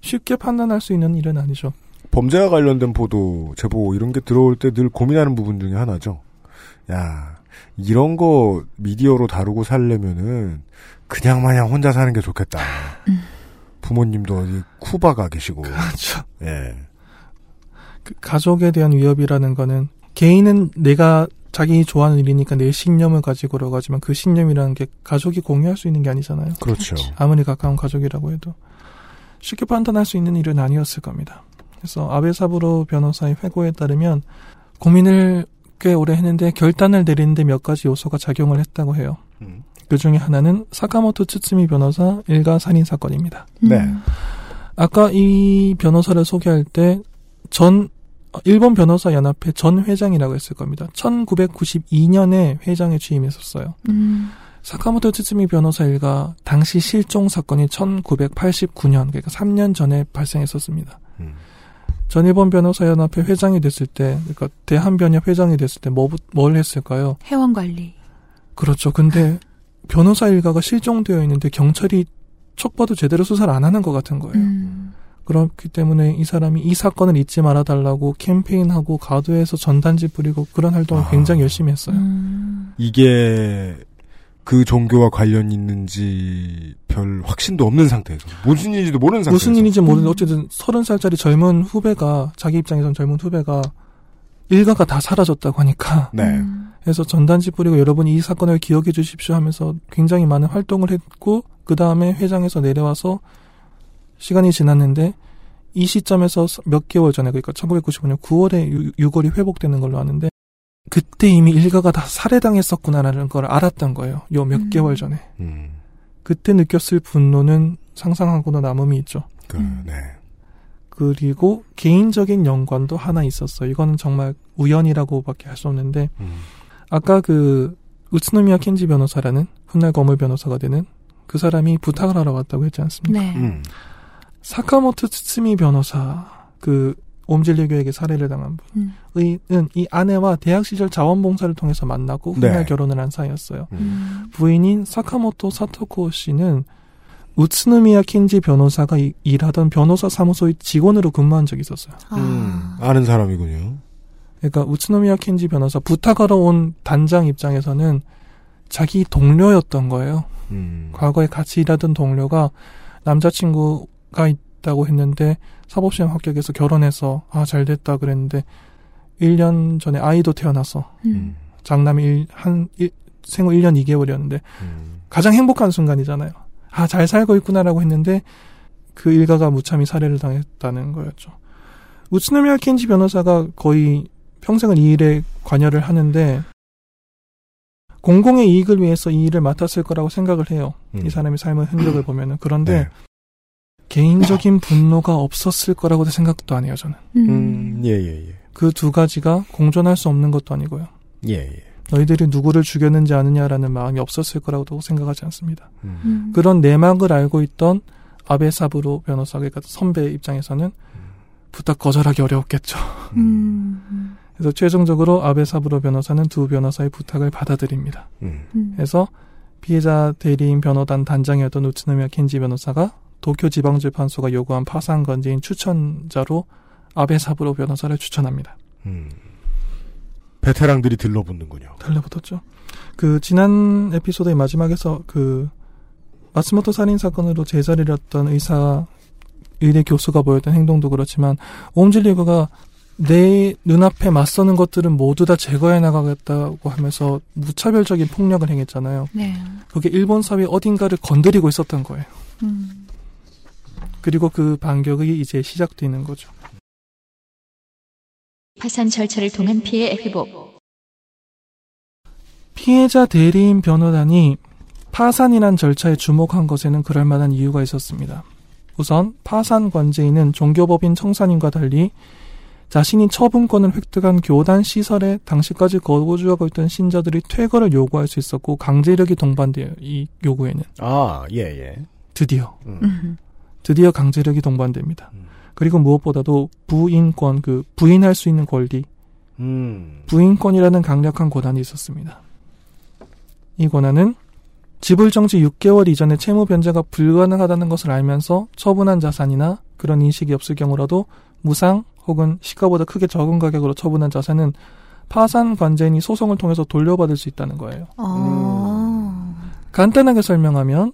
I: 쉽게 판단할 수 있는 일은 아니죠.
B: 범죄와 관련된 보도, 제보 이런 게 들어올 때 늘 고민하는 부분 중에 하나죠. 야, 이런 거 미디어로 다루고 살려면은 그냥 마냥 혼자 사는 게 좋겠다. 부모님도 어디 쿠바가 계시고.
I: 그렇죠.
B: 예.
I: 그 가족에 대한 위협이라는 거는 개인은 내가 자기 좋아하는 일이니까 내 신념을 가지고 그러 가지만 그 신념이라는 게 가족이 공유할 수 있는 게 아니잖아요.
B: 그렇죠.
I: 아무리 가까운 가족이라고 해도 쉽게 판단할 수 있는 일은 아니었을 겁니다. 그래서 아베 사부로 변호사의 회고에 따르면 고민을 꽤 오래 했는데 결단을 내리는데 몇 가지 요소가 작용을 했다고 해요.
B: 음.
I: 그 중에 하나는 사카모토 츠츠미 변호사 일가 살인 사건입니다.
B: 네.
C: 음.
I: 아까 이 변호사를 소개할 때 전 일본 변호사 연합회 전 회장이라고 했을 겁니다. 1992년에 회장에 취임했었어요.
C: 음.
I: 사카모토 츠츠미 변호사 일가 당시 실종 사건이 1989년 그러니까 3년 전에 발생했었습니다.
B: 음.
I: 전 일본 변호사 연합회 회장이 됐을 때 그러니까 대한변협 회장이 됐을 때 뭐, 뭘 했을까요?
C: 회원 관리.
I: 그렇죠. 근데 변호사 일가가 실종되어 있는데 경찰이 촉봐도 제대로 수사를 안 하는 것 같은 거예요.
C: 음.
I: 그렇기 때문에 이 사람이 이 사건을 잊지 말아달라고 캠페인하고 가도에서 전단지 뿌리고 그런 활동을
B: 아.
I: 굉장히 열심히 했어요.
C: 음.
B: 이게 그 종교와 관련이 있는지 별 확신도 없는 상태에서 무슨 일인지도 모르는 상태에서
I: 무슨 일인지 모르는데
C: 음.
I: 어쨌든 서른 살짜리 젊은 후배가 자기 입장에선 젊은 후배가 일가가 다 사라졌다고 하니까
B: 네.
C: 음.
I: 해서 전단지 뿌리고 여러분이 이 사건을 기억해 주십시오 하면서 굉장히 많은 활동을 했고 그 다음에 회장에서 내려와서 시간이 지났는데 이 시점에서 몇 개월 전에 그러니까 1995년 9월에 유, 골이 회복되는 걸로 아는데 그때 이미 일가가 다 살해당했었구나라는 걸 알았던 거예요. 요몇
C: 음.
I: 개월 전에.
B: 음.
I: 그때 느꼈을 분노는 상상하고도 남음이 있죠.
B: 그,
C: 음.
B: 네.
I: 그리고 개인적인 연관도 하나 있었어요. 이거는 정말 우연이라고밖에 할 수 없는데
B: 음.
I: 아까 그 우츠노미야 켄지 변호사라는 훗날 거물 변호사가 되는 그 사람이 부탁을 하러 왔다고 했지 않습니까?
C: 네.
B: 음.
I: 사카모토 츠츠미 변호사 그 옴질리 교에게 살해를 당한
C: 음.
I: 분의는 이 아내와 대학 시절 자원봉사를 통해서 만나고 훗날
B: 네.
I: 결혼을 한 사이였어요.
C: 음.
I: 부인인 사카모토 사토코 씨는 우츠노미야 켄지 변호사가 이- 일하던 변호사 사무소의 직원으로 근무한 적이 있었어요.
C: 아.
B: 음. 아는 사람이군요.
I: 그러니까 우츠노미야 켄지 변호사 부탁하러 온 단장 입장에서는 자기 동료였던 거예요.
B: 음.
I: 과거에 같이 일하던 동료가 남자친구가 있다고 했는데 사법시험 합격해서 결혼해서 아 잘 됐다 그랬는데 1년 전에 아이도 태어나서
C: 음.
I: 장남이 일, 한 일- 생후 1년 2개월이었는데
B: 음.
I: 가장 행복한 순간이잖아요. 아 잘 살고 있구나라고 했는데 그 일가가 무참히 살해를 당했다는 거였죠. 우츠노미야 켄지 변호사가 거의 평생을 이 일에 관여를 하는데 공공의 이익을 위해서 이 일을 맡았을 거라고 생각을 해요.
B: 음.
I: 이 사람의 삶의 흔적을 보면은 그런데
B: 네.
I: 개인적인 분노가 없었을 거라고도 생각도 안 해요 저는
C: 음.
B: 음, 예, 예, 예.
I: 그 두 가지가 공존할 수 없는 것도 아니고요
B: 예, 예.
I: 너희들이 누구를 죽였는지 아느냐라는 마음이 없었을 거라고도 생각하지 않습니다
B: 음.
C: 음.
I: 그런 내막을 알고 있던 아베 사부로 변호사 그러니까 선배 입장에서는 부탁 거절하기 어려웠겠죠
C: 음.
I: 그래서 최종적으로 아베 사부로 변호사는 두 변호사의 부탁을 받아들입니다
B: 음.
C: 음.
I: 해서 피해자 대리인 변호단 단장이었던 우츠노미야 켄지 변호사가 도쿄지방재판소가 요구한 파산 건재인 추천자로 아베 사부로 변호사를 추천합니다.
B: 음. 베테랑들이 들러붙는군요.
I: 달려붙었죠. 그 지난 에피소드의 마지막에서 그 마스모토 살인 사건으로 제자리를 했던 의사 의대 교수가 보였던 행동도 그렇지만 옴질리그가 내 눈앞에 맞서는 것들은 모두 다 제거해 나가겠다고 하면서 무차별적인 폭력을 행했잖아요.
C: 네.
I: 그게 일본 사회 어딘가를 건드리고 있었던 거예요.
C: 음.
I: 그리고 그 반격이 이제 시작되는 거죠.
A: 파산 절차를 통한 피해 회복.
I: 피해자 대리인 변호단이 파산이란 절차에 주목한 것에는 그럴 만한 이유가 있었습니다. 우선 파산 관제인은 종교법인 청산인과 달리 자신이 처분권을 획득한 교단 시설에 당시까지 거주하고 있던 신자들이 퇴거를 요구할 수 있었고 강제력이 동반돼요. 이 요구에는
B: 아, 예, 예.
I: 드디어
B: 음.
C: 음.
I: 드디어 강제력이 동반됩니다.
B: 음.
I: 그리고 무엇보다도 부인권 그 부인할 수 있는 권리
B: 음.
I: 부인권이라는 강력한 권한이 있었습니다. 이 권한은 지불 정지 6개월 이전에 채무 변제가 불가능하다는 것을 알면서 처분한 자산이나 그런 인식이 없을 경우라도 무상 혹은 시가보다 크게 적은 가격으로 처분한 자산은 파산 관제인이 소송을 통해서 돌려받을 수 있다는 거예요.
C: 아.
I: 간단하게 설명하면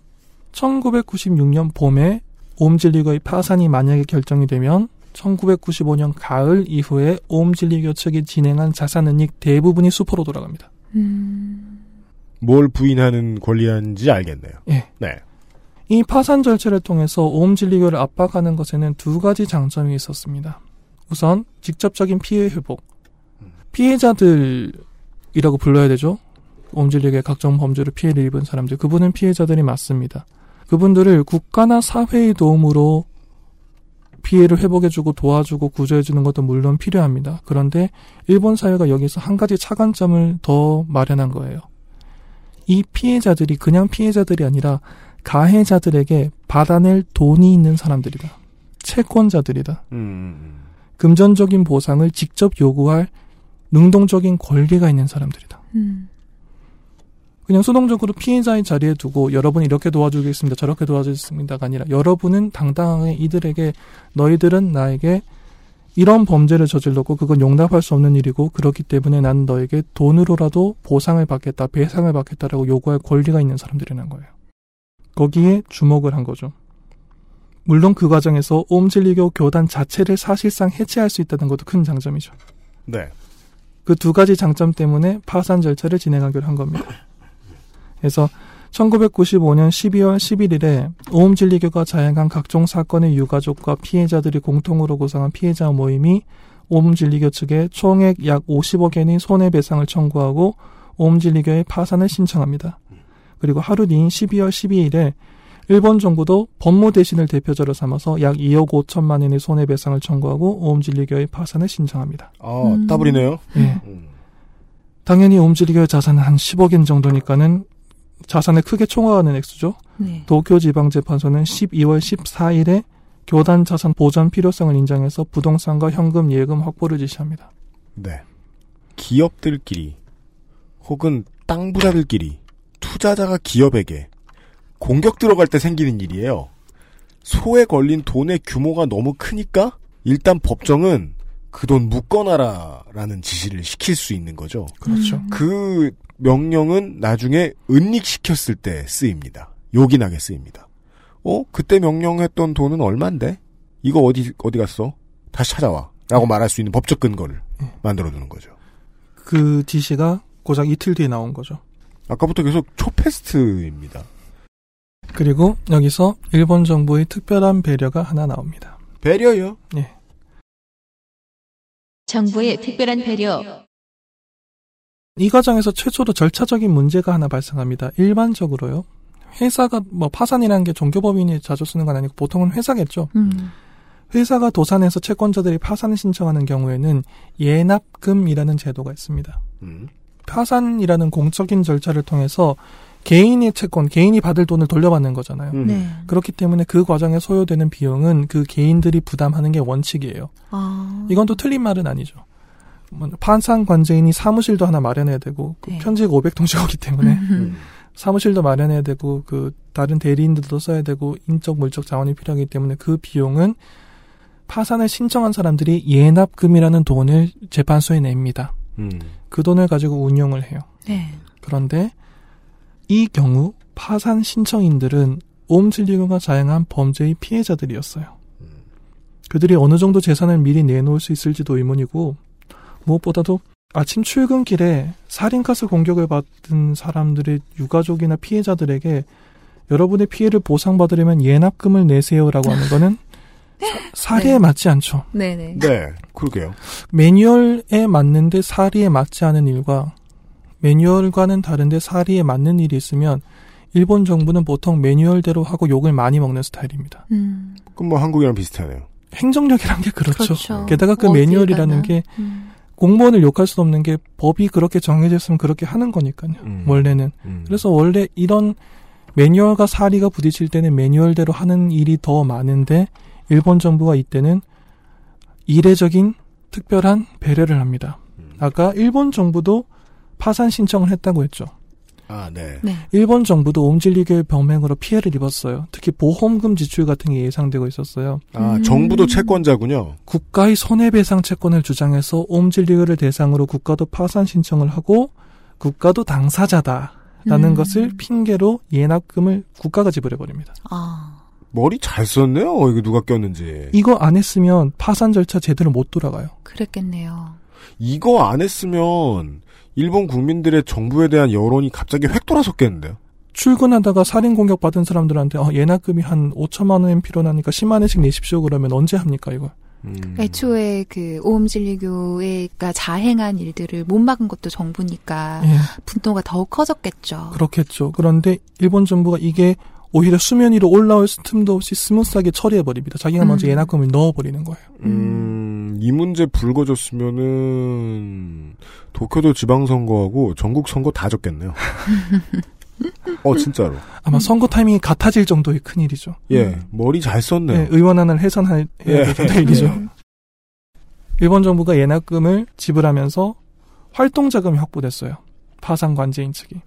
I: 1996년 봄에 옴질리교의 파산이 만약에 결정이 되면 1995년 가을 이후에 옴질리교 측이 진행한 자산은닉 대부분이 수포로 돌아갑니다.
C: 음.
B: 뭘 부인하는 권리인지 알겠네요.
I: 예.
B: 네.
I: 이 파산 절차를 통해서 옴질리교를 압박하는 것에는 두 가지 장점이 있었습니다. 우선 직접적인 피해 회복. 피해자들이라고 불러야 되죠. 옴질리교의 각종 범죄로 피해를 입은 사람들. 그분은 피해자들이 맞습니다. 그분들을 국가나 사회의 도움으로 피해를 회복해주고 도와주고 구조해주는 것도 물론 필요합니다. 그런데 일본 사회가 여기서 한 가지 차관점을 더 마련한 거예요. 이 피해자들이 그냥 피해자들이 아니라 가해자들에게 받아낼 돈이 있는 사람들이다. 채권자들이다.
B: 음.
I: 금전적인 보상을 직접 요구할 능동적인 권리가 있는 사람들이다.
C: 음.
I: 그냥 수동적으로 피해자의 자리에 두고 여러분 이렇게 도와주겠습니다. 저렇게 도와주겠습니다가 아니라 여러분은 당당하게 이들에게 너희들은 나에게 이런 범죄를 저질렀고 그건 용납할 수 없는 일이고 그렇기 때문에 난 너에게 돈으로라도 보상을 받겠다, 배상을 받겠다라고 요구할 권리가 있는 사람들이라는 거예요. 거기에 주목을 한 거죠. 물론 그 과정에서 옴질리교 교단 자체를 사실상 해체할 수 있다는 것도 큰 장점이죠.
B: 네.
I: 그 두 가지 장점 때문에 파산 절차를 진행하기로 한 겁니다. 그래서 1995년 12월 11일에 오음진리교가 자행한 각종 사건의 유가족과 피해자들이 공통으로 구성한 피해자 모임이 오음진리교 측에 총액 약 50억 엔의 손해배상을 청구하고 오음진리교의 파산을 신청합니다. 그리고 하루 뒤인 12월 12일에 일본 정부도 법무 대신을 대표자로 삼아서 약 2억 5천만 엔의 손해배상을 청구하고 오음진리교의 파산을 신청합니다.
B: 아,
C: 음.
B: 따블이네요.
I: 예.
B: 음.
I: 당연히 오음진리교의 자산은 한 10억 엔 정도니까는 자산을 크게 총화하는 액수죠.
C: 네.
I: 도쿄지방재판소는 12월 14일에 교단 자산 보전 필요성을 인정해서 부동산과 현금 예금 확보를 지시합니다.
B: 네. 기업들끼리 혹은 땅 부자들끼리 투자자가 기업에게 공격 들어갈 때 생기는 일이에요. 소에 걸린 돈의 규모가 너무 크니까 일단 법정은 그 돈 묶어놔라라는 지시를 시킬 수 있는 거죠.
I: 그렇죠.
C: 음.
B: 그 명령은 나중에 은닉시켰을 때 쓰입니다. 요긴하게 쓰입니다. 어? 그때 명령했던 돈은 얼만데? 이거 어디, 어디 갔어? 다시 찾아와. 라고 말할 수 있는 법적 근거를 만들어 두는 거죠.
I: 그 지시가 고작 이틀 뒤에 나온 거죠.
B: 아까부터 계속 초패스트입니다.
I: 그리고 여기서 일본 정부의 특별한 배려가 하나 나옵니다.
B: 배려요?
I: 예.
A: 정부의 특별한 배려.
I: 이 과정에서 최초로 절차적인 문제가 하나 발생합니다. 일반적으로요. 회사가 뭐 파산이라는 게 종교법인이 자주 쓰는 건 아니고 보통은 회사겠죠.
C: 음.
I: 회사가 도산해서 채권자들이 파산을 신청하는 경우에는 예납금이라는 제도가 있습니다.
B: 음.
I: 파산이라는 공적인 절차를 통해서 개인의 채권, 개인이 받을 돈을 돌려받는 거잖아요.
B: 음.
C: 네.
I: 그렇기 때문에 그 과정에 소요되는 비용은 그 개인들이 부담하는 게 원칙이에요.
C: 아.
I: 이건 또 틀린 말은 아니죠. 뭐, 판상 관제인이 사무실도 하나 마련해야 되고 그
C: 네.
I: 편직 500통씩 오기 때문에
C: 음.
I: 사무실도 마련해야 되고 그 다른 대리인들도 써야 되고 인적 물적 자원이 필요하기 때문에 그 비용은 파산을 신청한 사람들이 예납금이라는 돈을 재판소에 냅니다.
B: 음.
I: 그 돈을 가지고 운용을 해요.
C: 네.
I: 그런데 이 경우 파산 신청인들은 옴슬리그가 자행한 범죄의 피해자들이었어요. 그들이 어느 정도 재산을 미리 내놓을 수 있을지도 의문이고 무엇보다도 아침 출근길에 살인가스 공격을 받은 사람들의 유가족이나 피해자들에게 여러분의 피해를 보상받으려면 예납금을 내세요라고 하는 거는 사, 사리에
C: 네.
I: 맞지 않죠.
C: 네네.
B: 네, 그러게요.
I: 매뉴얼에 맞는데 사리에 맞지 않은 일과 매뉴얼과는 다른데 사리에 맞는 일이 있으면 일본 정부는 보통 매뉴얼대로 하고 욕을 많이 먹는 스타일입니다.
C: 음.
B: 그럼 뭐 한국이랑 비슷하네요.
I: 행정력이란 게 그렇죠.
C: 그렇죠.
I: 게다가 그
C: 어딜
I: 매뉴얼이라는
C: 가나.
I: 게
C: 음.
I: 공무원을 욕할 수 없는 게 법이 그렇게 정해졌으면 그렇게 하는 거니까요.
B: 음.
I: 원래는.
B: 음.
I: 그래서 원래 이런 매뉴얼과 사리가 부딪힐 때는 매뉴얼대로 하는 일이 더 많은데 일본 정부가 이때는 이례적인 특별한 배려를 합니다.
B: 음.
I: 아까 일본 정부도 파산 신청을 했다고 했죠.
B: 아, 네.
C: 네.
I: 일본 정부도 옴질리교의 병행으로 피해를 입었어요. 특히 보험금 지출 같은 게 예상되고 있었어요.
B: 아,
C: 음.
B: 정부도 채권자군요.
I: 국가의 손해배상 채권을 주장해서 옴질리교를 대상으로 국가도 파산 신청을 하고 국가도 당사자다 라는
C: 음.
I: 것을 핑계로 예납금을 국가가 지불해버립니다.
C: 아.
B: 머리 잘 썼네요. 이거 누가 꼈는지.
I: 이거 안 했으면 파산 절차 제대로 못 돌아가요.
C: 그랬겠네요.
B: 이거 안 했으면 일본 국민들의 정부에 대한 여론이 갑자기 획 돌아섰겠는데요.
I: 출근하다가 살인 공격 받은 사람들한테 어, 예납금이 한 5천만 원 필요하니까 10만 원씩 내십시오 그러면 언제 합니까 이걸?
B: 음.
C: 애초에 그 오음진리교회가 자행한 일들을 못 막은 것도 정부니까
I: 예,
C: 분노가 더욱 커졌겠죠.
I: 그렇겠죠. 그런데 일본 정부가 이게 오히려 수면 위로 올라올 틈도 없이 smooth하게 처리해버립니다. 자기가 먼저
C: 음.
I: 예납금을 넣어버리는 거예요.
B: 음, 이 문제 불거졌으면은 도쿄도 지방선거하고 전국 선거 다 졌겠네요. 어 진짜로.
I: 아마 선거 타이밍이 같아질 정도의 큰 일이죠.
B: 예, 머리 잘 썼네요.
I: 네, 의원 하나를 해산해야
B: 예.
I: 일이죠.
C: 네.
I: 일본 정부가 예납금을 지불하면서 활동 자금이 확보됐어요. 파산 관제인 측이.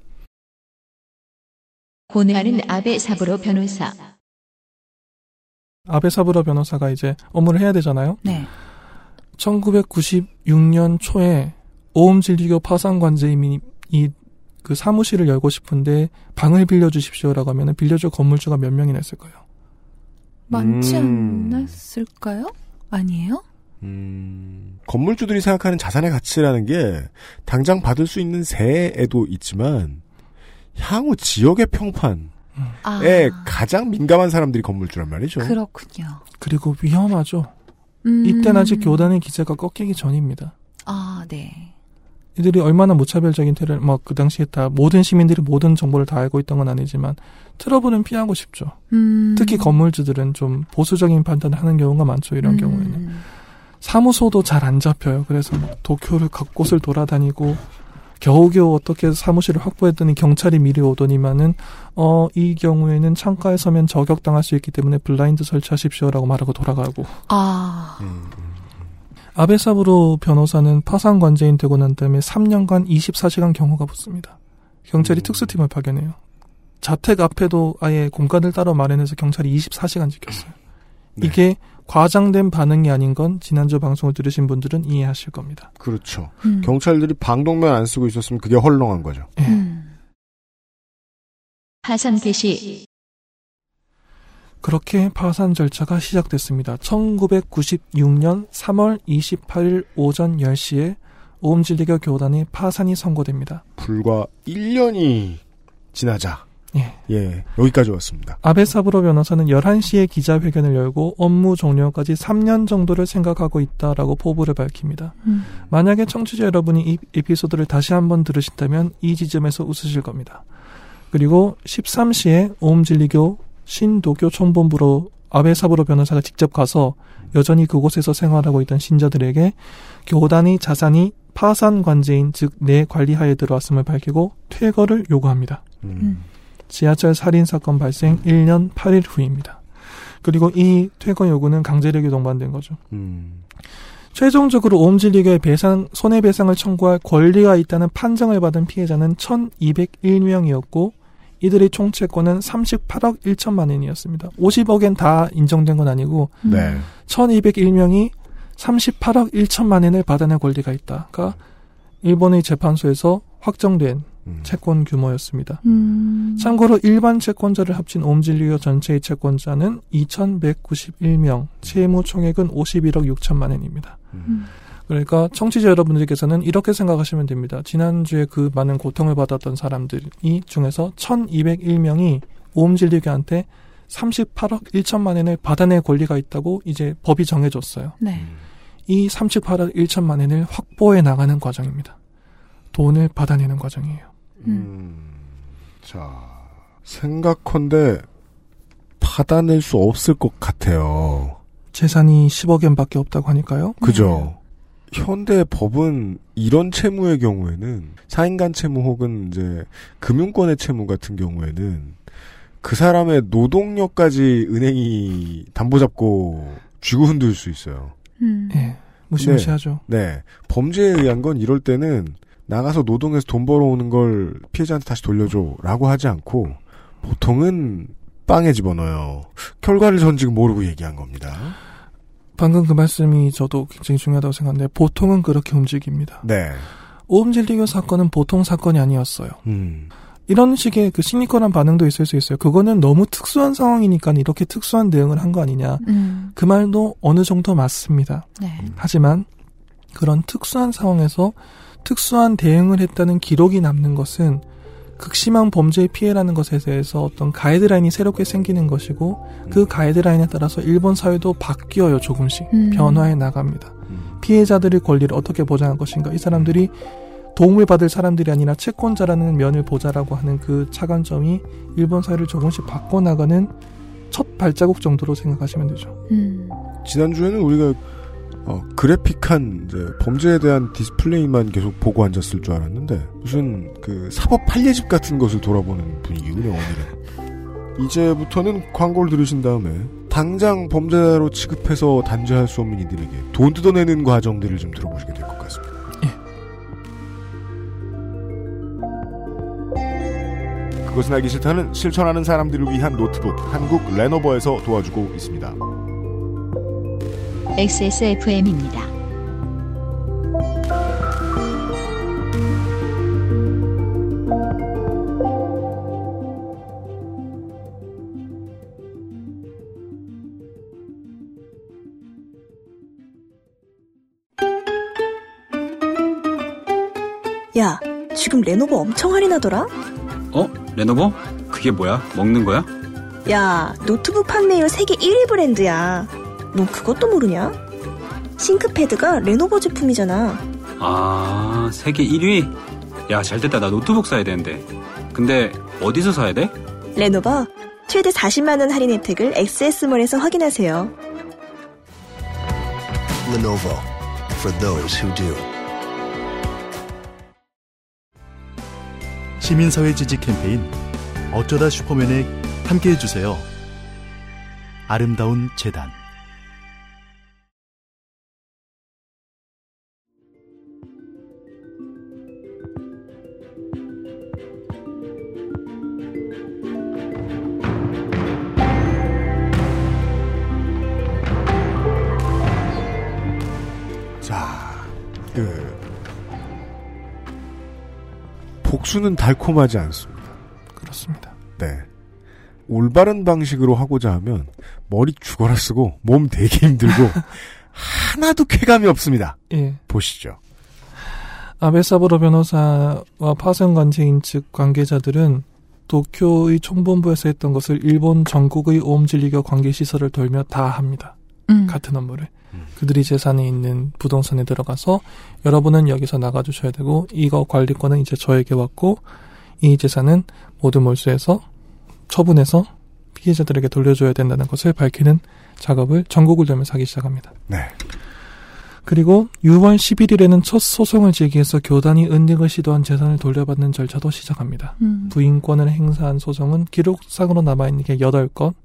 A: 고뇌하는 아베 사부로 변호사.
I: 아베 사부라 변호사가 이제 업무를 해야 되잖아요.
C: 네.
I: 1996년 초에 오음진리교 파산관제인이 그 사무실을 열고 싶은데 방을 빌려주십시오라고 하면 빌려줄 건물주가 몇 명이나 있을까요?
C: 많지
B: 음.
C: 않았을까요? 아니에요?
B: 음, 건물주들이 생각하는 자산의 가치라는 게 당장 받을 수 있는 세에도 있지만 향후 지역의 평판에
C: 아,
B: 가장 민감한 사람들이 건물주란 말이죠.
C: 그렇군요.
I: 그리고 위험하죠.
C: 음.
I: 이때는 아직 교단의 기세가 꺾이기 전입니다.
C: 아, 네.
I: 이들이 얼마나 무차별적인 테러, 뭐그 당시에 다 모든 시민들이 모든 정보를 다 알고 있던 건 아니지만 트러블은 피하고 싶죠.
C: 음.
I: 특히 건물주들은 좀 보수적인 판단을 하는 경우가 많죠. 이런
C: 음.
I: 경우에는 사무소도 잘 안 잡혀요. 그래서 막 도쿄를 각곳을 돌아다니고 겨우겨우 어떻게 사무실을 확보했더니 경찰이 미리 오더니만은 어 이 경우에는 창가에 서면 저격당할 수 있기 때문에 블라인드 설치하십시오라고 말하고 돌아가고
C: 아,
B: 음,
I: 아베 사부로 변호사는 파산 관제인 되고 난 다음에 3년간 24시간 경호가 붙습니다. 경찰이
B: 음.
I: 특수팀을 파견해요. 자택 앞에도 아예 공간을 따로 마련해서 경찰이 24시간 지켰어요.
B: 네.
I: 이게 과장된 반응이 아닌 건 지난주 방송을 들으신 분들은 이해하실 겁니다.
B: 그렇죠.
C: 음.
B: 경찰들이 방독면 안 쓰고 있었으면 그게 헐렁한 거죠.
I: 예.
C: 음.
A: 파산 개시.
I: 그렇게 파산 절차가 시작됐습니다. 1996년 3월 28일 오전 10시에 오음진리교 교단의 파산이 선고됩니다.
B: 불과 1년이 지나자
I: 예.
B: 예 여기까지 왔습니다.
I: 아베 사부로 변호사는 11시에 기자회견을 열고 업무 종료까지 3년 정도를 생각하고 있다라고 포부를 밝힙니다.
C: 음.
I: 만약에 청취자 여러분이 이 에피소드를 다시 한번 들으신다면 이 지점에서 웃으실 겁니다. 그리고 13시에 오음진리교 신도교 총본부로 아베 사부로 변호사가 직접 가서 여전히 그곳에서 생활하고 있던 신자들에게 교단의 자산이 파산 관제인 즉 내 관리하에 들어왔음을 밝히고 퇴거를 요구합니다.
B: 음.
I: 지하철 살인 사건 발생 1년 8일 후입니다. 그리고 이 퇴거 요구는 강제력이 동반된 거죠.
B: 음.
I: 최종적으로 오음진리교의 배상, 손해배상을 청구할 권리가 있다는 판정을 받은 피해자는 1201명이었고, 이들의 총 채권은 38억 1천만 원이었습니다. 50억엔 다 인정된 건 아니고,
C: 음.
B: 네.
I: 1201명이 38억 1천만 원을 받아낼 권리가 있다 가 일본의 재판소에서 확정된
B: 음.
I: 채권 규모였습니다.
C: 음.
I: 참고로 일반 채권자를 합친 옴진리교 전체의 채권자는 2,191명, 채무 총액은 51억 6천만 원입니다.
C: 음.
I: 그러니까 청취자 여러분들께서는 이렇게 생각하시면 됩니다. 지난주에 그 많은 고통을 받았던 사람들이 중에서 1,201명이 오음진리교한테 38억 1천만 원을 받아낼 권리가 있다고 이제 법이 정해줬어요.
C: 네.
I: 이 38억 1천만 원을 확보해 나가는 과정입니다. 돈을 받아내는 과정이에요.
B: 음. 자, 생각컨대 받아낼 수 없을 것 같아요.
I: 재산이 10억 엔밖에 없다고 하니까요.
B: 그죠? 현대 법은 이런 채무의 경우에는 사인간 채무 혹은 이제 금융권의 채무 같은 경우에는 그 사람의 노동력까지 은행이 담보 잡고 쥐고 흔들 수 있어요.
C: 음.
I: 예, 무시무시하죠.
B: 네. 범죄에 의한 건 이럴 때는 나가서 노동해서 돈 벌어오는 걸 피해자한테 다시 돌려줘라고 하지 않고 보통은 빵에 집어넣어요. 결과를 전 지금 모르고 얘기한 겁니다.
I: 방금 그 말씀이 저도 굉장히 중요하다고 생각하는데 보통은 그렇게 움직입니다.
B: 네.
I: 오음진리교 사건은 보통 사건이 아니었어요.
B: 음.
I: 이런 식의 그 심리권한 반응도 있을 수 있어요. 그거는 너무 특수한 상황이니까 이렇게 특수한 대응을 한 거 아니냐.
C: 음.
I: 그 말도 어느 정도 맞습니다.
C: 네.
I: 하지만 그런 특수한 상황에서 특수한 대응을 했다는 기록이 남는 것은 극심한 범죄의 피해라는 것에 대해서 어떤 가이드라인이 새롭게 생기는 것이고 그 가이드라인에 따라서 일본 사회도 바뀌어요 조금씩
C: 음.
I: 변화해 나갑니다.
B: 음.
I: 피해자들의 권리를 어떻게 보장할 것인가 이 사람들이 도움을 받을 사람들이 아니라 채권자라는 면을 보자라고 하는 그 차관점이 일본 사회를 조금씩 바꿔나가는 첫 발자국 정도로 생각하시면 되죠.
C: 음.
B: 지난주에는 우리가 어, 그래픽한 이제 범죄에 대한 디스플레이만 계속 보고 앉았을 줄 알았는데 무슨 그 사법 판례집 같은 것을 돌아보는 분위기군요 오늘은. 이제부터는 광고를 들으신 다음에 당장 범죄자로 취급해서 단죄할 수 없는 이들에게 돈 뜯어내는 과정들을 좀 들어보시게 될 것 같습니다. 그것은 알기 싫다는 실천하는 사람들을 위한 노트북 한국 레노버에서 도와주고 있습니다.
A: XSFM입니다.
K: 야, 지금 레노버 엄청 할인하더라?
L: 어? 레노버? 그게 뭐야? 먹는 거야?
K: 야, 노트북 판매율 세계 1위 브랜드야. 너 그것도 모르냐? 싱크패드가 레노버 제품이잖아.
L: 아, 세계 1위? 야, 잘 됐다. 나 노트북 사야 되는데. 근데 어디서 사야 돼?
K: 레노버 최대 40만원 할인 혜택을 XS몰에서 확인하세요.
M: Lenovo for those who do.
J: 시민사회 지지 캠페인 어쩌다 슈퍼맨에 함께해 주세요. 아름다운 재단
B: 복수는 달콤하지 않습니다.
I: 그렇습니다.
B: 네. 올바른 방식으로 하고자 하면 머리 죽어라 쓰고 몸 되게 힘들고 하나도 쾌감이 없습니다.
I: 예.
B: 보시죠.
I: 아베사브로 변호사와 파생 관계인 측 관계자들은 도쿄의 총본부에서 했던 것을 일본 전국의 오음진리교 관계시설을 돌며 다 합니다.
C: 음.
I: 같은 업무를. 그들이 재산이 있는 부동산에 들어가서 여러분은 여기서 나가주셔야 되고 이거 관리권은 이제 저에게 왔고 이 재산은 모두 몰수해서 처분해서 피해자들에게 돌려줘야 된다는 것을 밝히는 작업을 전국을 돌면서 하기 시작합니다.
B: 네.
I: 그리고 6월 11일에는 첫 소송을 제기해서 교단이 은닉을 시도한 재산을 돌려받는 절차도 시작합니다.
C: 음.
I: 부인권을 행사한 소송은 기록상으로 남아있는 게 8건,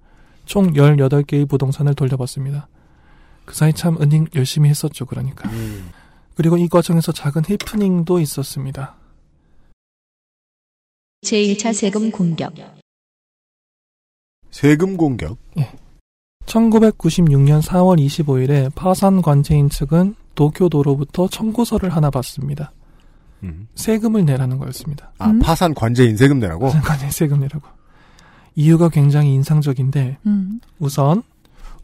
I: 총 18개의 부동산을 돌려받습니다. 그 사이 참 은닉 열심히 했었죠, 그러니까. 그리고 이 과정에서 작은 해프닝도 있었습니다.
A: 제1차 세금 공격.
B: 세금 공격.
I: 1996년 4월 25일에 파산 관제인 측은 도쿄도로부터 청구서를 하나 받습니다.
B: 음.
I: 세금을 내라는 거였습니다.
B: 아, 파산 관제인 세금 내라고?
I: 파산 관제인 세금 내라고. 이유가 굉장히 인상적인데
C: 음.
I: 우선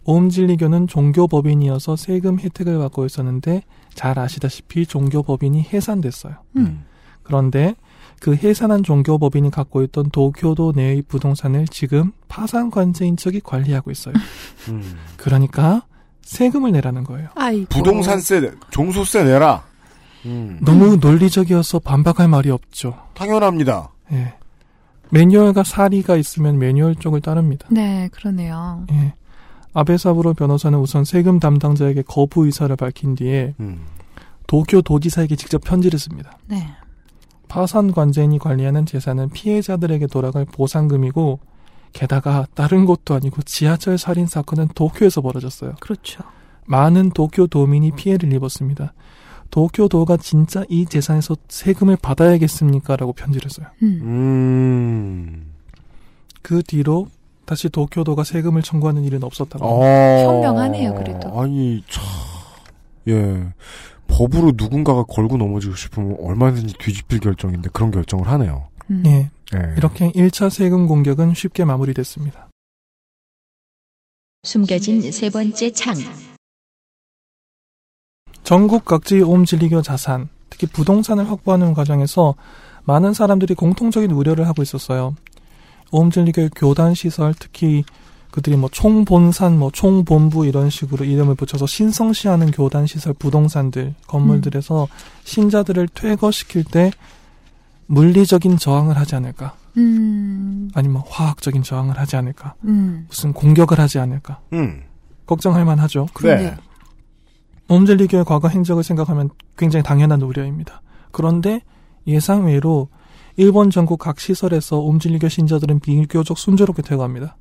I: 오음진리교는 종교법인이어서 세금 혜택을 받고 있었는데 잘 아시다시피 종교법인이 해산됐어요.
C: 음.
I: 그런데 그 해산한 종교법인이 갖고 있던 도쿄도 내의 부동산을 지금 파산관제인 측이 관리하고 있어요.
B: 음.
I: 그러니까 세금을 내라는 거예요.
C: 아이고.
B: 부동산세, 종소세 내라. 음.
I: 너무 논리적이어서 반박할 말이 없죠.
B: 당연합니다.
I: 예. 매뉴얼과 사리가 있으면 매뉴얼 쪽을 따릅니다.
C: 네, 그러네요.
I: 예. 아베사부로 변호사는 우선 세금 담당자에게 거부 의사를 밝힌 뒤에
B: 음.
I: 도쿄 도지사에게 직접 편지를 씁니다.
C: 네.
I: 파산 관제인이 관리하는 재산은 피해자들에게 돌아갈 보상금이고 게다가 다른 곳도 아니고 지하철 살인 사건은 도쿄에서 벌어졌어요.
C: 그렇죠.
I: 많은 도쿄 도민이 피해를 입었습니다. 도쿄도가 진짜 이 재산에서 세금을 받아야겠습니까? 라고 편지를 써요.
C: 음.
B: 음.
I: 그 뒤로 다시 도쿄도가 세금을 청구하는 일은 없었다고.
B: 어.
C: 현명하네요, 그래도.
B: 아니, 참. 예. 법으로 누군가가 걸고 넘어지고 싶으면 얼마든지 뒤집힐 결정인데 그런 결정을 하네요.
C: 음.
I: 예.
B: 예.
I: 이렇게 1차 세금 공격은 쉽게 마무리됐습니다.
A: 숨겨진 세 번째 창.
I: 전국 각지의 오음진리교 자산, 특히 부동산을 확보하는 과정에서 많은 사람들이 공통적인 우려를 하고 있었어요. 오음진리교의 교단 시설, 특히 그들이 뭐 총본산, 뭐 총본부 이런 식으로 이름을 붙여서 신성시하는 교단 시설 부동산들, 건물들에서 신자들을 퇴거시킬 때 물리적인 저항을 하지 않을까?
C: 음.
I: 아니면 화학적인 저항을 하지 않을까?
C: 음.
I: 무슨 공격을 하지 않을까?
B: 음.
I: 걱정할 만하죠.
B: 네.
I: 옴젤리교의 과거 행적을 생각하면 굉장히 당연한 우려입니다. 그런데 예상외로 일본 전국 각 시설에서 옴질리교 신자들은 비교적 순조롭게 퇴거합니다.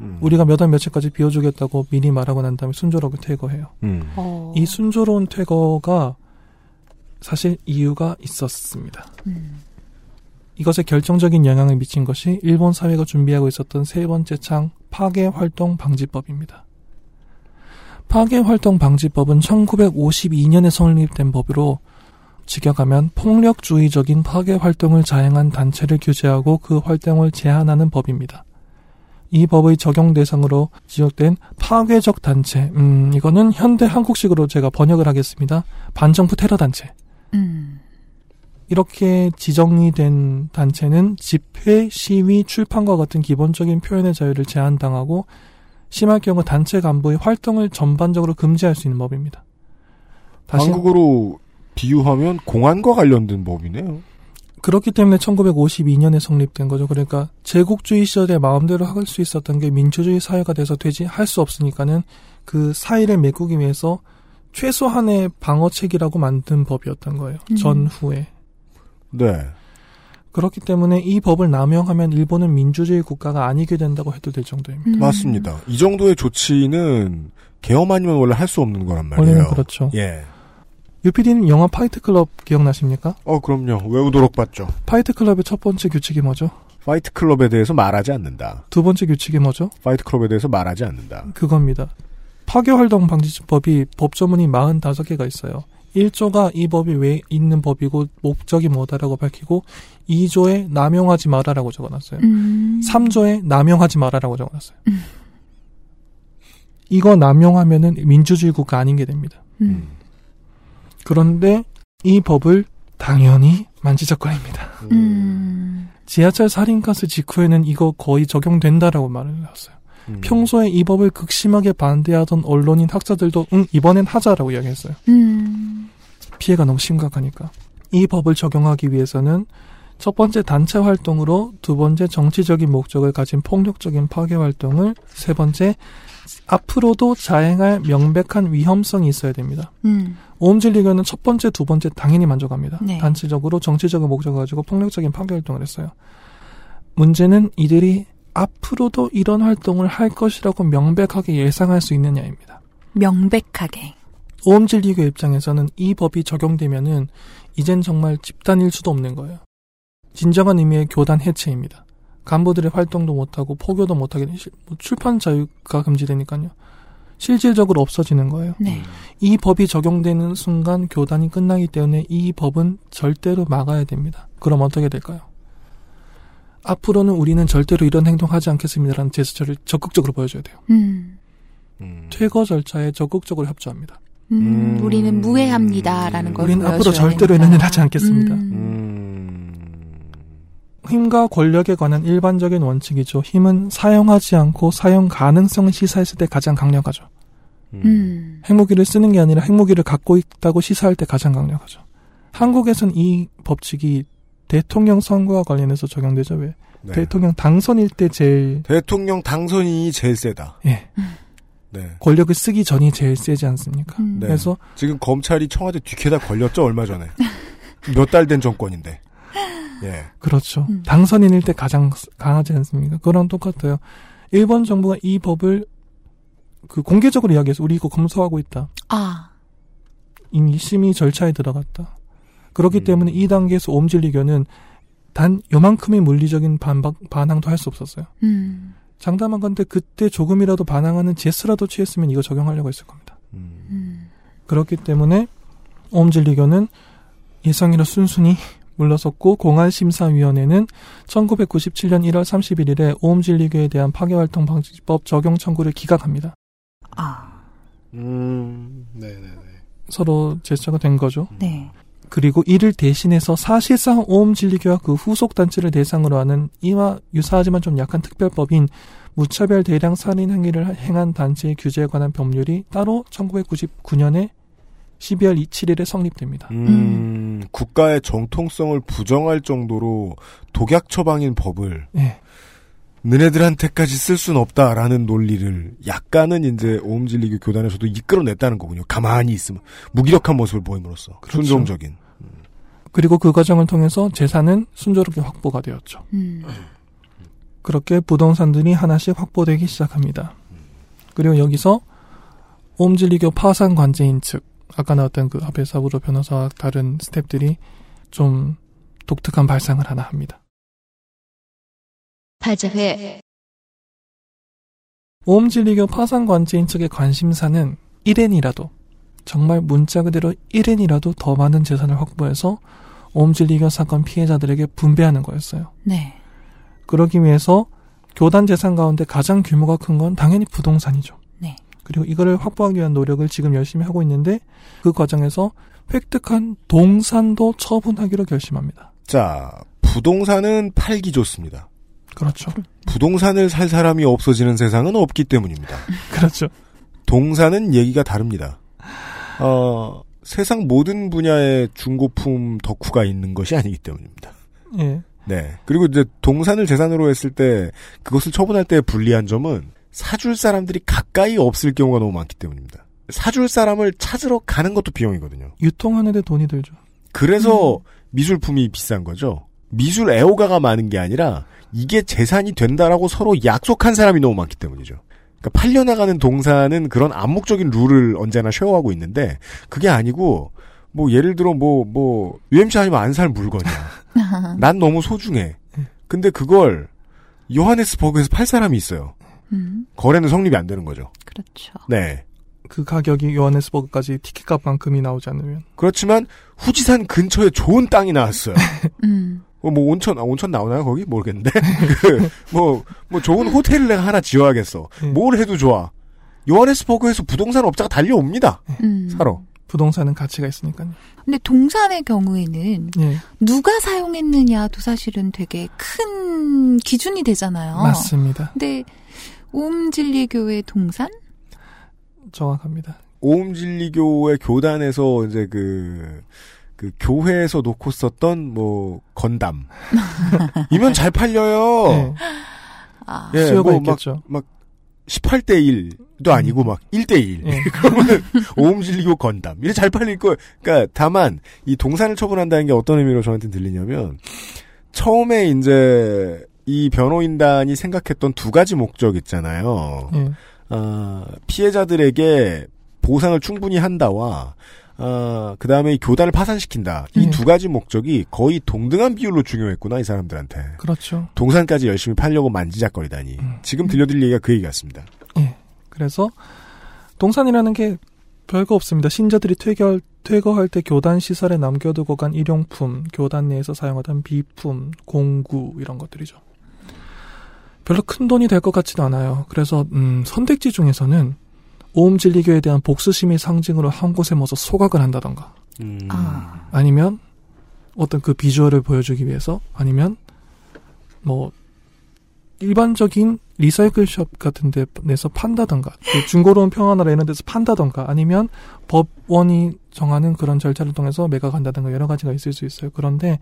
B: 음.
I: 우리가 몇 월 며칠까지 비워주겠다고 미리 말하고 난 다음에 순조롭게 퇴거해요.
B: 음.
C: 어.
I: 이 순조로운 퇴거가 사실 이유가 있었습니다.
C: 음.
I: 이것에 결정적인 영향을 미친 것이 일본 사회가 준비하고 있었던 세 번째 창 파괴 활동 방지법입니다. 파괴 활동 방지법은 1952년에 성립된 법으로 직역하면 폭력주의적인 파괴 활동을 자행한 단체를 규제하고 그 활동을 제한하는 법입니다. 이 법의 적용 대상으로 지적된 파괴적 단체, 음, 이거는 현대 한국식으로 제가 번역을 하겠습니다. 반정부 테러 단체.
C: 음.
I: 이렇게 지정이 된 단체는 집회, 시위, 출판과 같은 기본적인 표현의 자유를 제한당하고 심할 경우 단체 간부의 활동을 전반적으로 금지할 수 있는 법입니다. 다시
B: 한국으로 비유하면 공안과 관련된 법이네요.
I: 그렇기 때문에 1952년에 성립된 거죠. 그러니까 제국주의 시절에 마음대로 할 수 있었던 게 민주주의 사회가 돼서 되지 할 수 없으니까는 그 사이를 메꾸기 위해서 최소한의 방어책이라고 만든 법이었던 거예요.
B: 음.
I: 전후에.
B: 네.
I: 그렇기 때문에 이 법을 남용하면 일본은 민주주의 국가가 아니게 된다고 해도 될 정도입니다.
B: 맞습니다. 이 정도의 조치는 계엄 아니면 원래 할 수 없는 거란 말이에요.
I: 원래는 그렇죠.
B: 예.
I: 유피디는 영화 파이트 클럽 기억나십니까?
B: 어, 그럼요. 외우도록 봤죠.
I: 파이트 클럽의 첫 번째 규칙이 뭐죠?
B: 파이트 클럽에 대해서 말하지 않는다.
I: 두 번째 규칙이 뭐죠?
B: 파이트 클럽에 대해서 말하지 않는다.
I: 그겁니다. 파괴활동 방지법이 법조문이 45개가 있어요. 1조가 이 법이 왜 있는 법이고 목적이 뭐다라고 밝히고 2조에 남용하지 마라라고 적어놨어요.
C: 음.
I: 3조에 남용하지 마라라고 적어놨어요. 이거 남용하면은 민주주의 국가 아닌 게 됩니다.
C: 음.
I: 그런데 이 법을 당연히 만지작거립니다.
C: 음.
I: 지하철 살인가스 직후에는 이거 거의 적용된다라고 말을 했어요.
B: 음.
I: 평소에 이 법을 극심하게 반대하던 언론인 학자들도 응 이번엔 하자라고 이야기했어요.
C: 음.
I: 피해가 너무 심각하니까. 이 법을 적용하기 위해서는 첫 번째 단체 활동으로 두 번째 정치적인 목적을 가진 폭력적인 파괴 활동을 세 번째 앞으로도 자행할 명백한 위험성이 있어야 됩니다.
C: 음.
I: 오음진리교는 첫 번째, 두 번째 당연히 만족합니다.
C: 네.
I: 단체적으로 정치적인 목적을 가지고 폭력적인 파괴 활동을 했어요. 문제는 이들이 앞으로도 이런 활동을 할 것이라고 명백하게 예상할 수 있느냐입니다.
C: 명백하게.
I: 오음진리교 입장에서는 이 법이 적용되면은 이젠 정말 집단일 수도 없는 거예요. 진정한 의미의 교단 해체입니다. 간부들의 활동도 못하고 포교도 못하게 되- 뭐 출판 자유가 금지되니까요. 실질적으로 없어지는 거예요.
C: 네.
I: 이 법이 적용되는 순간 교단이 끝나기 때문에 이 법은 절대로 막아야 됩니다. 그럼 어떻게 될까요? 앞으로는 우리는 절대로 이런 행동하지 않겠습니다라는 제스처를 적극적으로 보여줘야 돼요.
C: 음.
I: 퇴거 절차에 적극적으로 협조합니다.
C: 음, 우리는 무해합니다라는 걸
I: 우리는 앞으로 절대로
C: 됩니다.
I: 이런 일 하지 않겠습니다.
C: 음.
I: 힘과 권력에 관한 일반적인 원칙이죠. 힘은 사용하지 않고 사용 가능성을 시사했을 때 가장 강력하죠.
C: 음.
I: 핵무기를 쓰는 게 아니라 핵무기를 갖고 있다고 시사할 때 가장 강력하죠. 한국에선 이 법칙이 대통령 선거와 관련해서 적용되죠. 왜?
B: 네.
I: 대통령 당선일 때 제일
B: 대통령 당선인이 제일 세다.
I: 예.
B: 네.
I: 권력을 쓰기 전이 제일 세지 않습니까?
C: 음.
B: 네.
I: 그래서
B: 지금 검찰이 청와대 뒤캐다 걸렸죠 얼마 전에. 몇 달 된 정권인데. 예.
I: 그렇죠. 당선인일 때 가장 강하지 않습니까? 그랑 똑같아요. 일본 정부가 이 법을 그 공개적으로 이야기해서 우리 이거 검토하고 있다.
C: 아.
I: 이미 심의 절차에 들어갔다. 그렇기 때문에 이 단계에서 옴질리교는 단 요만큼의 물리적인 반박, 반항도 할 수 없었어요.
C: 음.
I: 장담한 건데 그때 조금이라도 반항하는 제스라도 취했으면 이거 적용하려고 했을 겁니다.
C: 음.
I: 그렇기 때문에 옴질리교는 예상이라 순순히 물러섰고 공안심사위원회는 1997년 1월 31일에 오음진리교에 대한 파괴활동 방지법 적용 청구를 기각합니다.
C: 아.
B: 음. 네네네.
I: 서로 제스처가 된 거죠.
C: 네.
I: 그리고 이를 대신해서 사실상 오음진리교와 그 후속 단체를 대상으로 하는 이와 유사하지만 좀 약한 특별법인 무차별 대량 살인 행위를 행한 단체의 규제에 관한 법률이 따로 1999년에 12월 7일에 성립됩니다.
B: 음, 국가의 정통성을 부정할 정도로 독약 처방인 법을
I: 예.
B: 너네들한테까지 쓸 수는 없다라는 논리를 약간은 이제 오음진리교 교단에서도 이끌어냈다는 거군요. 가만히 있으면 무기력한 모습을 보임으로써
I: 그렇죠.
B: 순종적인.
I: 그리고 그 과정을 통해서 재산은 순조롭게 확보가 되었죠.
C: 음.
I: 그렇게 부동산들이 하나씩 확보되기 시작합니다. 그리고 여기서 옴질리교 파산 관제인 측, 아까 나왔던 그 아베 사부로 변호사와 다른 스탭들이 좀 독특한 발상을 하나 합니다.
A: 파자회
I: 옴질리교 파산 관제인 측의 관심사는 1엔이라도 정말 문자 그대로 1엔이라도 더 많은 재산을 확보해서 옴질리교 사건 피해자들에게 분배하는 거였어요.
C: 네.
I: 그러기 위해서 교단 재산 가운데 가장 규모가 큰 건 당연히 부동산이죠.
C: 네.
I: 그리고 이거를 확보하기 위한 노력을 지금 열심히 하고 있는데 그 과정에서 획득한 동산도 처분하기로 결심합니다.
B: 자, 부동산은 팔기 좋습니다.
I: 그렇죠.
B: 부동산을 살 사람이 없어지는 세상은 없기 때문입니다.
I: 그렇죠.
B: 동산은 얘기가 다릅니다. 어, 세상 모든 분야에 중고품 덕후가 있는 것이 아니기 때문입니다.
I: 예.
B: 네. 그리고 이제 동산을 재산으로 했을 때 그것을 처분할 때 불리한 점은 사줄 사람들이 가까이 없을 경우가 너무 많기 때문입니다. 사줄 사람을 찾으러 가는 것도 비용이거든요.
I: 유통하는데 돈이 들죠.
B: 그래서 미술품이 비싼 거죠. 미술 애호가가 많은 게 아니라 이게 재산이 된다라고 서로 약속한 사람이 너무 많기 때문이죠. 그러니까 팔려나가는 동산은 그런 암묵적인 룰을 언제나 쉐어하고 있는데 그게 아니고 뭐 예를 들어 뭐뭐 UMC 아니면 안 살 물건이야. 난 너무 소중해. 근데 그걸 요하네스버그에서 팔 사람이 있어요.
C: 음.
B: 거래는 성립이 안 되는 거죠.
C: 그렇죠.
B: 네.
I: 그 가격이 요하네스버그까지 티켓값만큼이 나오지 않으면
B: 그렇지만 후지산 근처에 좋은 땅이 나왔어요.
C: 음.
B: 어, 뭐 온천 아, 온천 나오나요 거기 모르겠는데 그뭐뭐 뭐 좋은 호텔을 내가 하나 지어야겠어. 뭘 해도 좋아. 요하네스버그에서 부동산 업자가 달려옵니다.
C: 음.
B: 사러.
I: 부동산은 가치가 있으니까요.
C: 근데 동산의 경우에는
I: 예.
C: 누가 사용했느냐도 사실은 되게 큰 기준이 되잖아요.
I: 맞습니다.
C: 근데 오음진리교의 동산?
I: 정확합니다.
B: 오음진리교의 교단에서 이제 그, 그 교회에서 놓고 썼던 뭐 건담 이면 잘 팔려요.
I: 네.
C: 아.
B: 예,
I: 수요가
B: 뭐
I: 있겠죠. 음.
B: 막, 막 18대 1도 아니고 막 1대 1.
I: 예.
B: 그러면 오음진리교 건담. 이래 잘 팔릴 거예요. 그러니까 다만 이 동산을 처분한다는 게 어떤 의미로 저한테 들리냐면 처음에 이제 이 변호인단이 생각했던 두 가지 목적 있잖아요.
I: 예.
B: 아, 피해자들에게 보상을 충분히 한다와 아, 그 다음에 교단을 파산시킨다. 이
I: 예.
B: 두 가지 목적이 거의 동등한 비율로 중요했구나, 이 사람들한테.
I: 그렇죠.
B: 동산까지 열심히 팔려고 만지작거리다니. 지금 들려드릴 얘기가 그 얘기 같습니다.
I: 예. 그래서 동산이라는 게 별거 없습니다. 신자들이 퇴거, 퇴거할 때 교단 시설에 남겨두고 간 일용품, 교단 내에서 사용하던 비품, 공구 이런 것들이죠. 별로 큰 돈이 될 것 같지는 않아요. 그래서 음, 선택지 중에서는 오음 진리교에 대한 복수심의 상징으로 한 곳에 모서 소각을 한다던가
B: 음.
C: 아.
I: 아니면 어떤 그 비주얼을 보여주기 위해서 아니면 뭐 일반적인 리사이클숍 같은 데에서 판다던가 그 중고로운 평화나라 이런 데서 판다던가 아니면 법원이 정하는 그런 절차를 통해서 매각한다던가 여러 가지가 있을 수 있어요. 그런데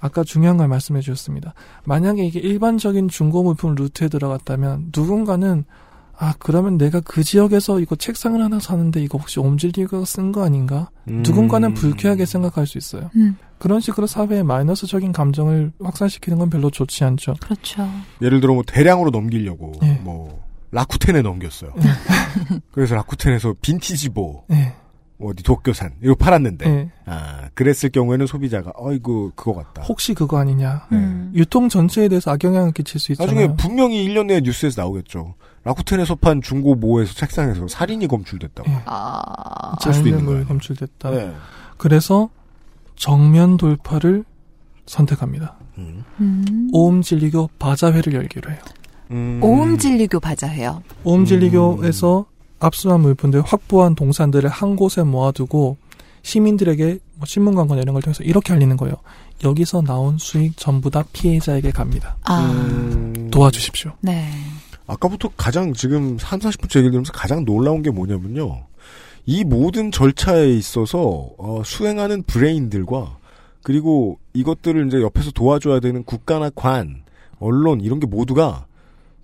I: 아까 중요한 걸 말씀해 주셨습니다. 만약에 이게 일반적인 중고 물품 루트에 들어갔다면 누군가는 아 그러면 내가 그 지역에서 이거 책상을 하나 사는데 이거 혹시 옴질리가 쓴 거 아닌가?
B: 음.
I: 누군가는 불쾌하게 생각할 수 있어요.
C: 음.
I: 그런 식으로 사회에 마이너스적인 감정을 확산시키는 건 별로 좋지 않죠.
C: 그렇죠.
B: 예를 들어 뭐 대량으로 넘기려고
I: 예.
B: 뭐 라쿠텐에 넘겼어요. 그래서 라쿠텐에서 빈티지보
I: 예.
B: 어디 도쿄산 이거 팔았는데
I: 예.
B: 아 그랬을 경우에는 소비자가 어이구 그거 같다.
I: 혹시 그거 아니냐?
C: 음.
I: 유통 전체에 대해서 악영향을 끼칠 수 있잖아요.
B: 나중에 분명히 1년 내에 뉴스에서 나오겠죠. 라쿠텐에서 판 중고 모에서 책상에서 살인이 검출됐다고.
C: 아.
B: 할 수도 있는 거예요.
I: 검출됐다.
B: 네.
I: 그래서 정면 돌파를 선택합니다.
C: 음.
I: 오음진리교 바자회를 열기로 해요.
B: 음.
C: 오음진리교 바자회요.
I: 오음진리교에서 압수한 물품들, 확보한 동산들을 한 곳에 모아두고 시민들에게 뭐 신문 광고나 이런 걸 통해서 이렇게 알리는 거예요. 여기서 나온 수익 전부 다 피해자에게 갑니다.
C: 아.
B: 음.
I: 도와주십시오.
C: 네.
B: 아까부터 가장 지금 3, 40분째 얘기를 들으면서 가장 놀라운 게 뭐냐면요. 이 모든 절차에 있어서 어, 수행하는 브레인들과 그리고 이것들을 이제 옆에서 도와줘야 되는 국가나 관, 언론 이런 게 모두가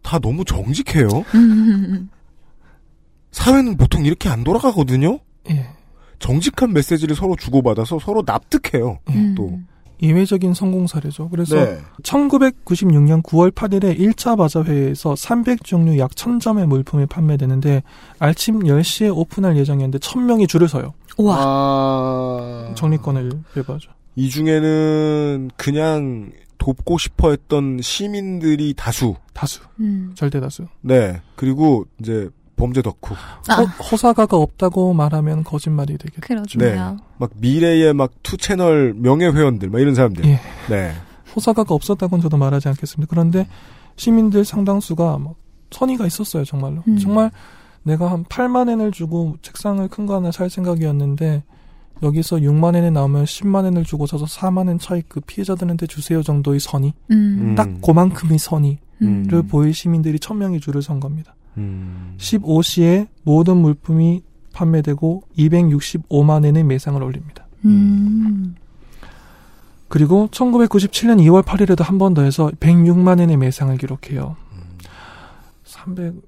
B: 다 너무 정직해요.
C: 음.
B: 사회는 보통 이렇게 안 돌아가거든요.
I: 예.
B: 정직한 메시지를 서로 주고받아서 서로 납득해요.
C: 음.
B: 또
I: 예외적인 성공 사례죠. 그래서
B: 네.
I: 1996년 9월 8일에 1차 바자회에서 300종류 약 1000점의 물품이 판매되는데 아침 10시에 오픈할 예정이었는데 1000명이 줄을 서요.
C: 와.
B: 아...
I: 정리권을 배부하죠.
B: 이 중에는 그냥 돕고 싶어 했던 시민들이 다수.
I: 다수.
C: 음.
I: 절대 다수.
B: 네. 그리고 이제 범죄 덕후.
C: 아.
I: 호, 호사가가 없다고 말하면 거짓말이 되겠죠.
C: 그렇죠.
B: 네. 막 미래의 막 투 채널 명예 회원들, 막 이런 사람들.
I: 예.
B: 네.
I: 호사가가 없었다고는 저도 말하지 않겠습니다. 그런데 시민들 상당수가 막 선의가 있었어요, 정말로.
C: 음.
I: 정말 내가 한 8만 엔을 주고 책상을 큰 거 하나 살 생각이었는데 여기서 6만 엔에 나오면 10만 엔을 주고 서서 4만 엔 차익 그 피해자들한테 주세요 정도의 선의.
C: 음.
I: 딱 그만큼의 선의를
C: 음.
I: 보일 시민들이 1000명이 줄을 선 겁니다.
B: 음.
I: 15시에 모든 물품이 판매되고 265만 엔의 매상을 올립니다.
C: 음.
I: 그리고 1997년 2월 8일에도 한 번 더 해서 106만 엔의 매상을 기록해요. 360,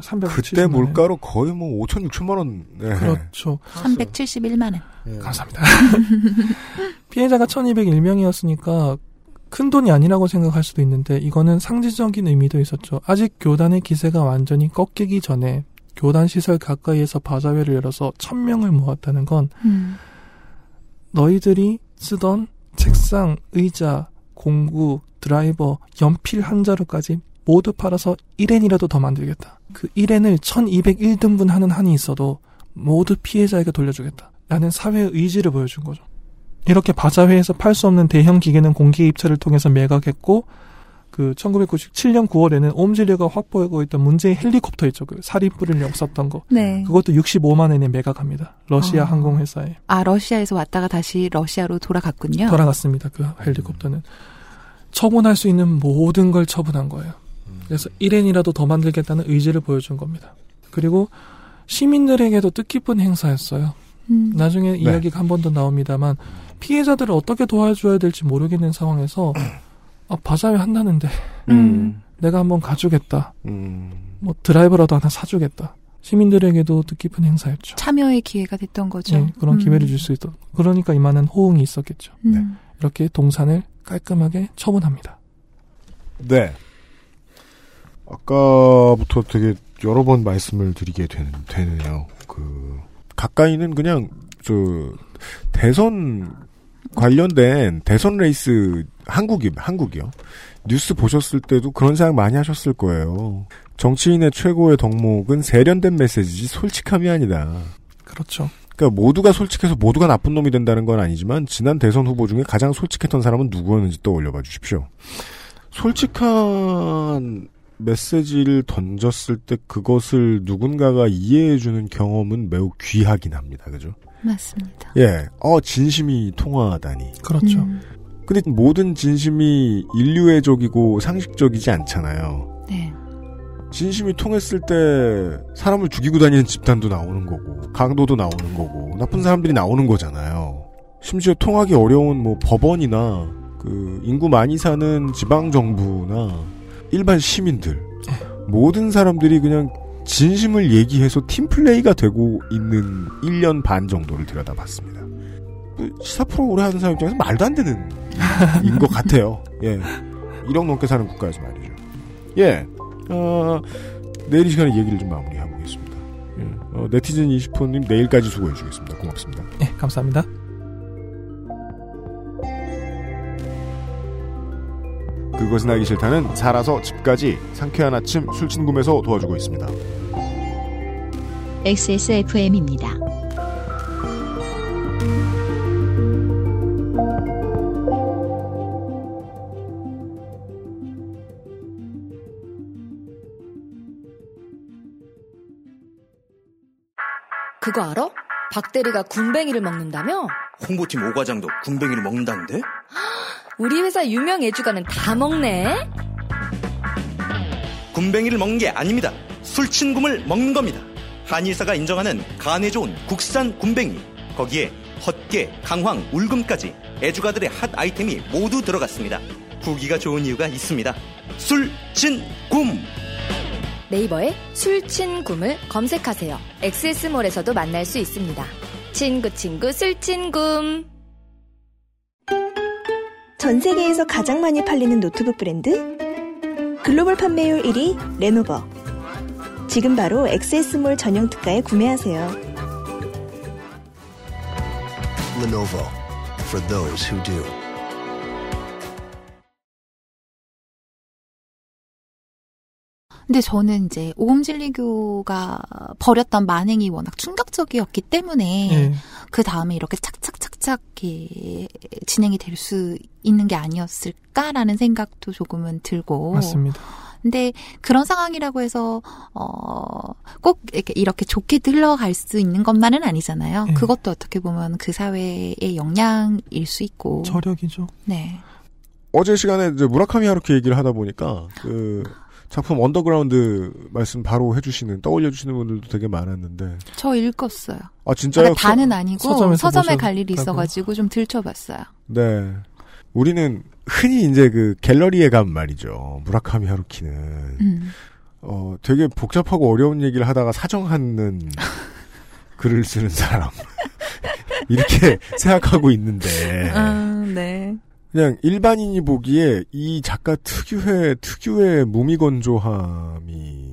I: 370만
B: 그때 물가로 거의 뭐 5천, 6천만 원. 네.
I: 그렇죠.
C: 371만 원.
B: 예.
I: 감사합니다. 피해자가 1201명이었으니까 큰 돈이 아니라고 생각할 수도 있는데 이거는 상징적인 의미도 있었죠. 아직 교단의 기세가 완전히 꺾이기 전에 교단 시설 가까이에서 바자회를 열어서 1000명을 모았다는 건
C: 음.
I: 너희들이 쓰던 책상, 의자, 공구, 드라이버, 연필 한 자루까지 모두 팔아서 1엔이라도 더 만들겠다. 그 1엔을 1201등분 하는 한이 있어도 모두 피해자에게 돌려주겠다. 라는 사회의 의지를 보여준 거죠. 이렇게 바자회에서 팔 수 없는 대형 기계는 공개 입찰을 통해서 매각했고 그 1997년 9월에는 옴질리가 확보하고 있던 문제의 헬리콥터 있죠. 그 살인불을 없었던 거.
C: 네.
I: 그것도 65만 엔에 매각합니다. 러시아
C: 아.
I: 항공회사에.
C: 아, 러시아에서 왔다가 다시 러시아로 돌아갔군요.
I: 돌아갔습니다. 그 헬리콥터는 처분할 수 있는 모든 걸 처분한 거예요. 그래서 1엔이라도 더 만들겠다는 의지를 보여준 겁니다. 그리고 시민들에게도 뜻깊은 행사였어요.
C: 음.
I: 나중에
B: 네.
I: 이야기가 한 번 더 나옵니다만 피해자들을 어떻게 도와줘야 될지 모르겠는 상황에서 아, 바자회 한다는데
B: 음.
I: 내가 한번 가주겠다.
B: 음.
I: 뭐 드라이버라도 하나 사주겠다. 시민들에게도 뜻깊은 행사였죠.
C: 참여의 기회가 됐던 거죠.
I: 네, 그런
C: 음.
I: 기회를 줄 수 있도록. 그러니까 이만한 호응이 있었겠죠.
C: 음.
I: 이렇게 동산을 깔끔하게 처분합니다.
B: 네. 아까부터 되게 여러 번 말씀을 드리게 되는, 되네요. 그, 가까이는 그냥, 저, 대선 관련된 대선 레이스 한국이, 한국이요. 뉴스 보셨을 때도 그런 생각 많이 하셨을 거예요. 정치인의 최고의 덕목은 세련된 메시지지 솔직함이 아니다.
I: 그렇죠.
B: 그러니까 모두가 솔직해서 모두가 나쁜 놈이 된다는 건 아니지만 지난 대선 후보 중에 가장 솔직했던 사람은 누구였는지 떠올려 봐 주십시오. 솔직한 메시지를 던졌을 때 그것을 누군가가 이해해주는 경험은 매우 귀하긴 합니다. 그죠?
C: 맞습니다.
B: 예, 어, 진심이 통하다니.
I: 그렇죠.
C: 음.
B: 근데 모든 진심이 인류애적이고 상식적이지 않잖아요.
C: 네.
B: 진심이 통했을 때 사람을 죽이고 다니는 집단도 나오는 거고 강도도 나오는 거고 나쁜 사람들이 나오는 거잖아요. 심지어 통하기 어려운 뭐 법원이나 그 인구 많이 사는 지방 정부나 일반 시민들 모든 사람들이 그냥 진심을 얘기해서 팀플레이가 되고 있는 1년 반 정도를 들여다봤습니다. 그 시사 프로 오래 하는 사람 입장에서 말도 안 되는 인 것 같아요. 예. 1억 넘게 사는 국가에서 말이죠. 예. 어, 내일 이 시간에 얘기를 좀 마무리해보겠습니다. 예. 어, 네티즌 20호님 내일까지 수고해주겠습니다. 고맙습니다.
I: 네, 감사합니다.
B: 그것은 알기 싫다는 살아서 집까지 상쾌한 아침 술친구에서 도와주고 있습니다.
A: XSFM입니다.
G: 그거 알아? 박대리가 군뱅이를 먹는다며?
F: 홍보팀 오과장도 군뱅이를 먹는다는데?
G: 우리 회사 유명 애주가는 다 먹네?
F: 군뱅이를 먹는 게 아닙니다. 술친굼을 먹는 겁니다. 한의사가 인정하는 간에 좋은 국산 군뱅이. 거기에 헛개, 강황, 울금까지 애주가들의 핫 아이템이 모두 들어갔습니다. 후기가 좋은 이유가 있습니다. 술친굼
G: 네이버에 술친굼을 검색하세요. 엑세스몰에서도 만날 수 있습니다. 친구 친구 술친굼.
K: 전 세계에서 가장 많이 팔리는 노트북 브랜드? 글로벌 판매율 1위 레노버. 지금 바로 엑세스몰 전용 특가에 구매하세요.
M: Lenovo for those who do.
C: 근데 저는 이제 오음진리교가 벌였던 만행이 워낙 충격적이었기 때문에
I: 예.
C: 그 다음에 이렇게 착착착착 이렇게 진행이 될 수 있는 게 아니었을까라는 생각도 조금은 들고
I: 맞습니다.
C: 근데 그런 상황이라고 해서 어꼭 이렇게 이렇게 좋게 흘러갈 수 있는 것만은 아니잖아요.
I: 예.
C: 그것도 어떻게 보면 그 사회의 영향일 수 있고.
I: 저력이죠.
C: 네.
B: 어제 시간에 이제 무라카미 하루키 얘기를 하다 보니까 그 작품 언더그라운드 말씀 바로 해주시는 떠올려 주시는 분들도 되게 많았는데
C: 저 읽었어요.
B: 아 진짜요?
C: 그러니까 다는 아니고
I: 서점에서
C: 서점에 갈 일이? 있어가지고 좀 들춰봤어요.
B: 네. 우리는 흔히 이제 그 갤러리에 간 말이죠. 무라카미 하루키는
C: 음.
B: 어 되게 복잡하고 어려운 얘기를 하다가 사정하는 글을 쓰는 사람 이렇게 생각하고 있는데
C: 음, 네.
B: 그냥 일반인이 보기에 이 작가 특유의 특유의 무미건조함이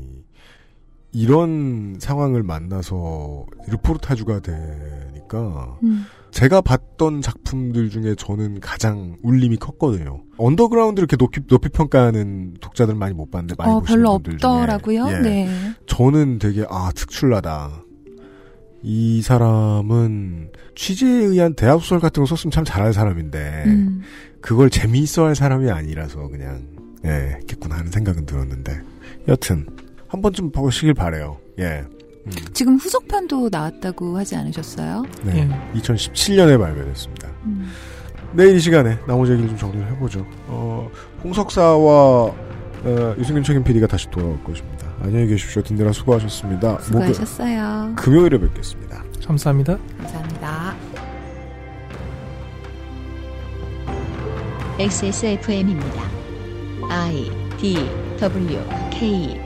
B: 이런 상황을 만나서 르포르타주가 되니까
C: 음.
B: 제가 봤던 작품들 중에 저는 가장 울림이 컸거든요. 언더그라운드 이렇게 높이, 높이 평가하는 독자들 많이 못 봤는데 많이
C: 어,
B: 보시는
C: 별로
B: 분들 중에.
C: 없더라고요.
B: 예.
C: 네.
B: 저는 되게 아 특출나다. 이 사람은 취재에 의한 대학 소설 같은 거 썼으면 참 잘할 사람인데
C: 음.
B: 그걸 재미있어할 사람이 아니라서 그냥 예 했겠구나 하는 생각은 들었는데 여튼 한 번쯤 보시길 바래요. 예. 음,
C: 지금 후속편도 나왔다고 하지 않으셨어요?
B: 네. 2017년에 발매됐습니다.
C: 음.
B: 내일 이 시간에 나머지 얘기를 좀 정리를 해보죠. 어, 홍석사와 어, 유승균 책임 PD가 다시 돌아올 것입니다. 안녕히 계십시오. 든든한 수고하셨습니다.
C: 수고하셨어요.
B: 목요- 금요일에 뵙겠습니다.
I: 감사합니다.
C: 감사합니다.
A: XSFM입니다. I D W K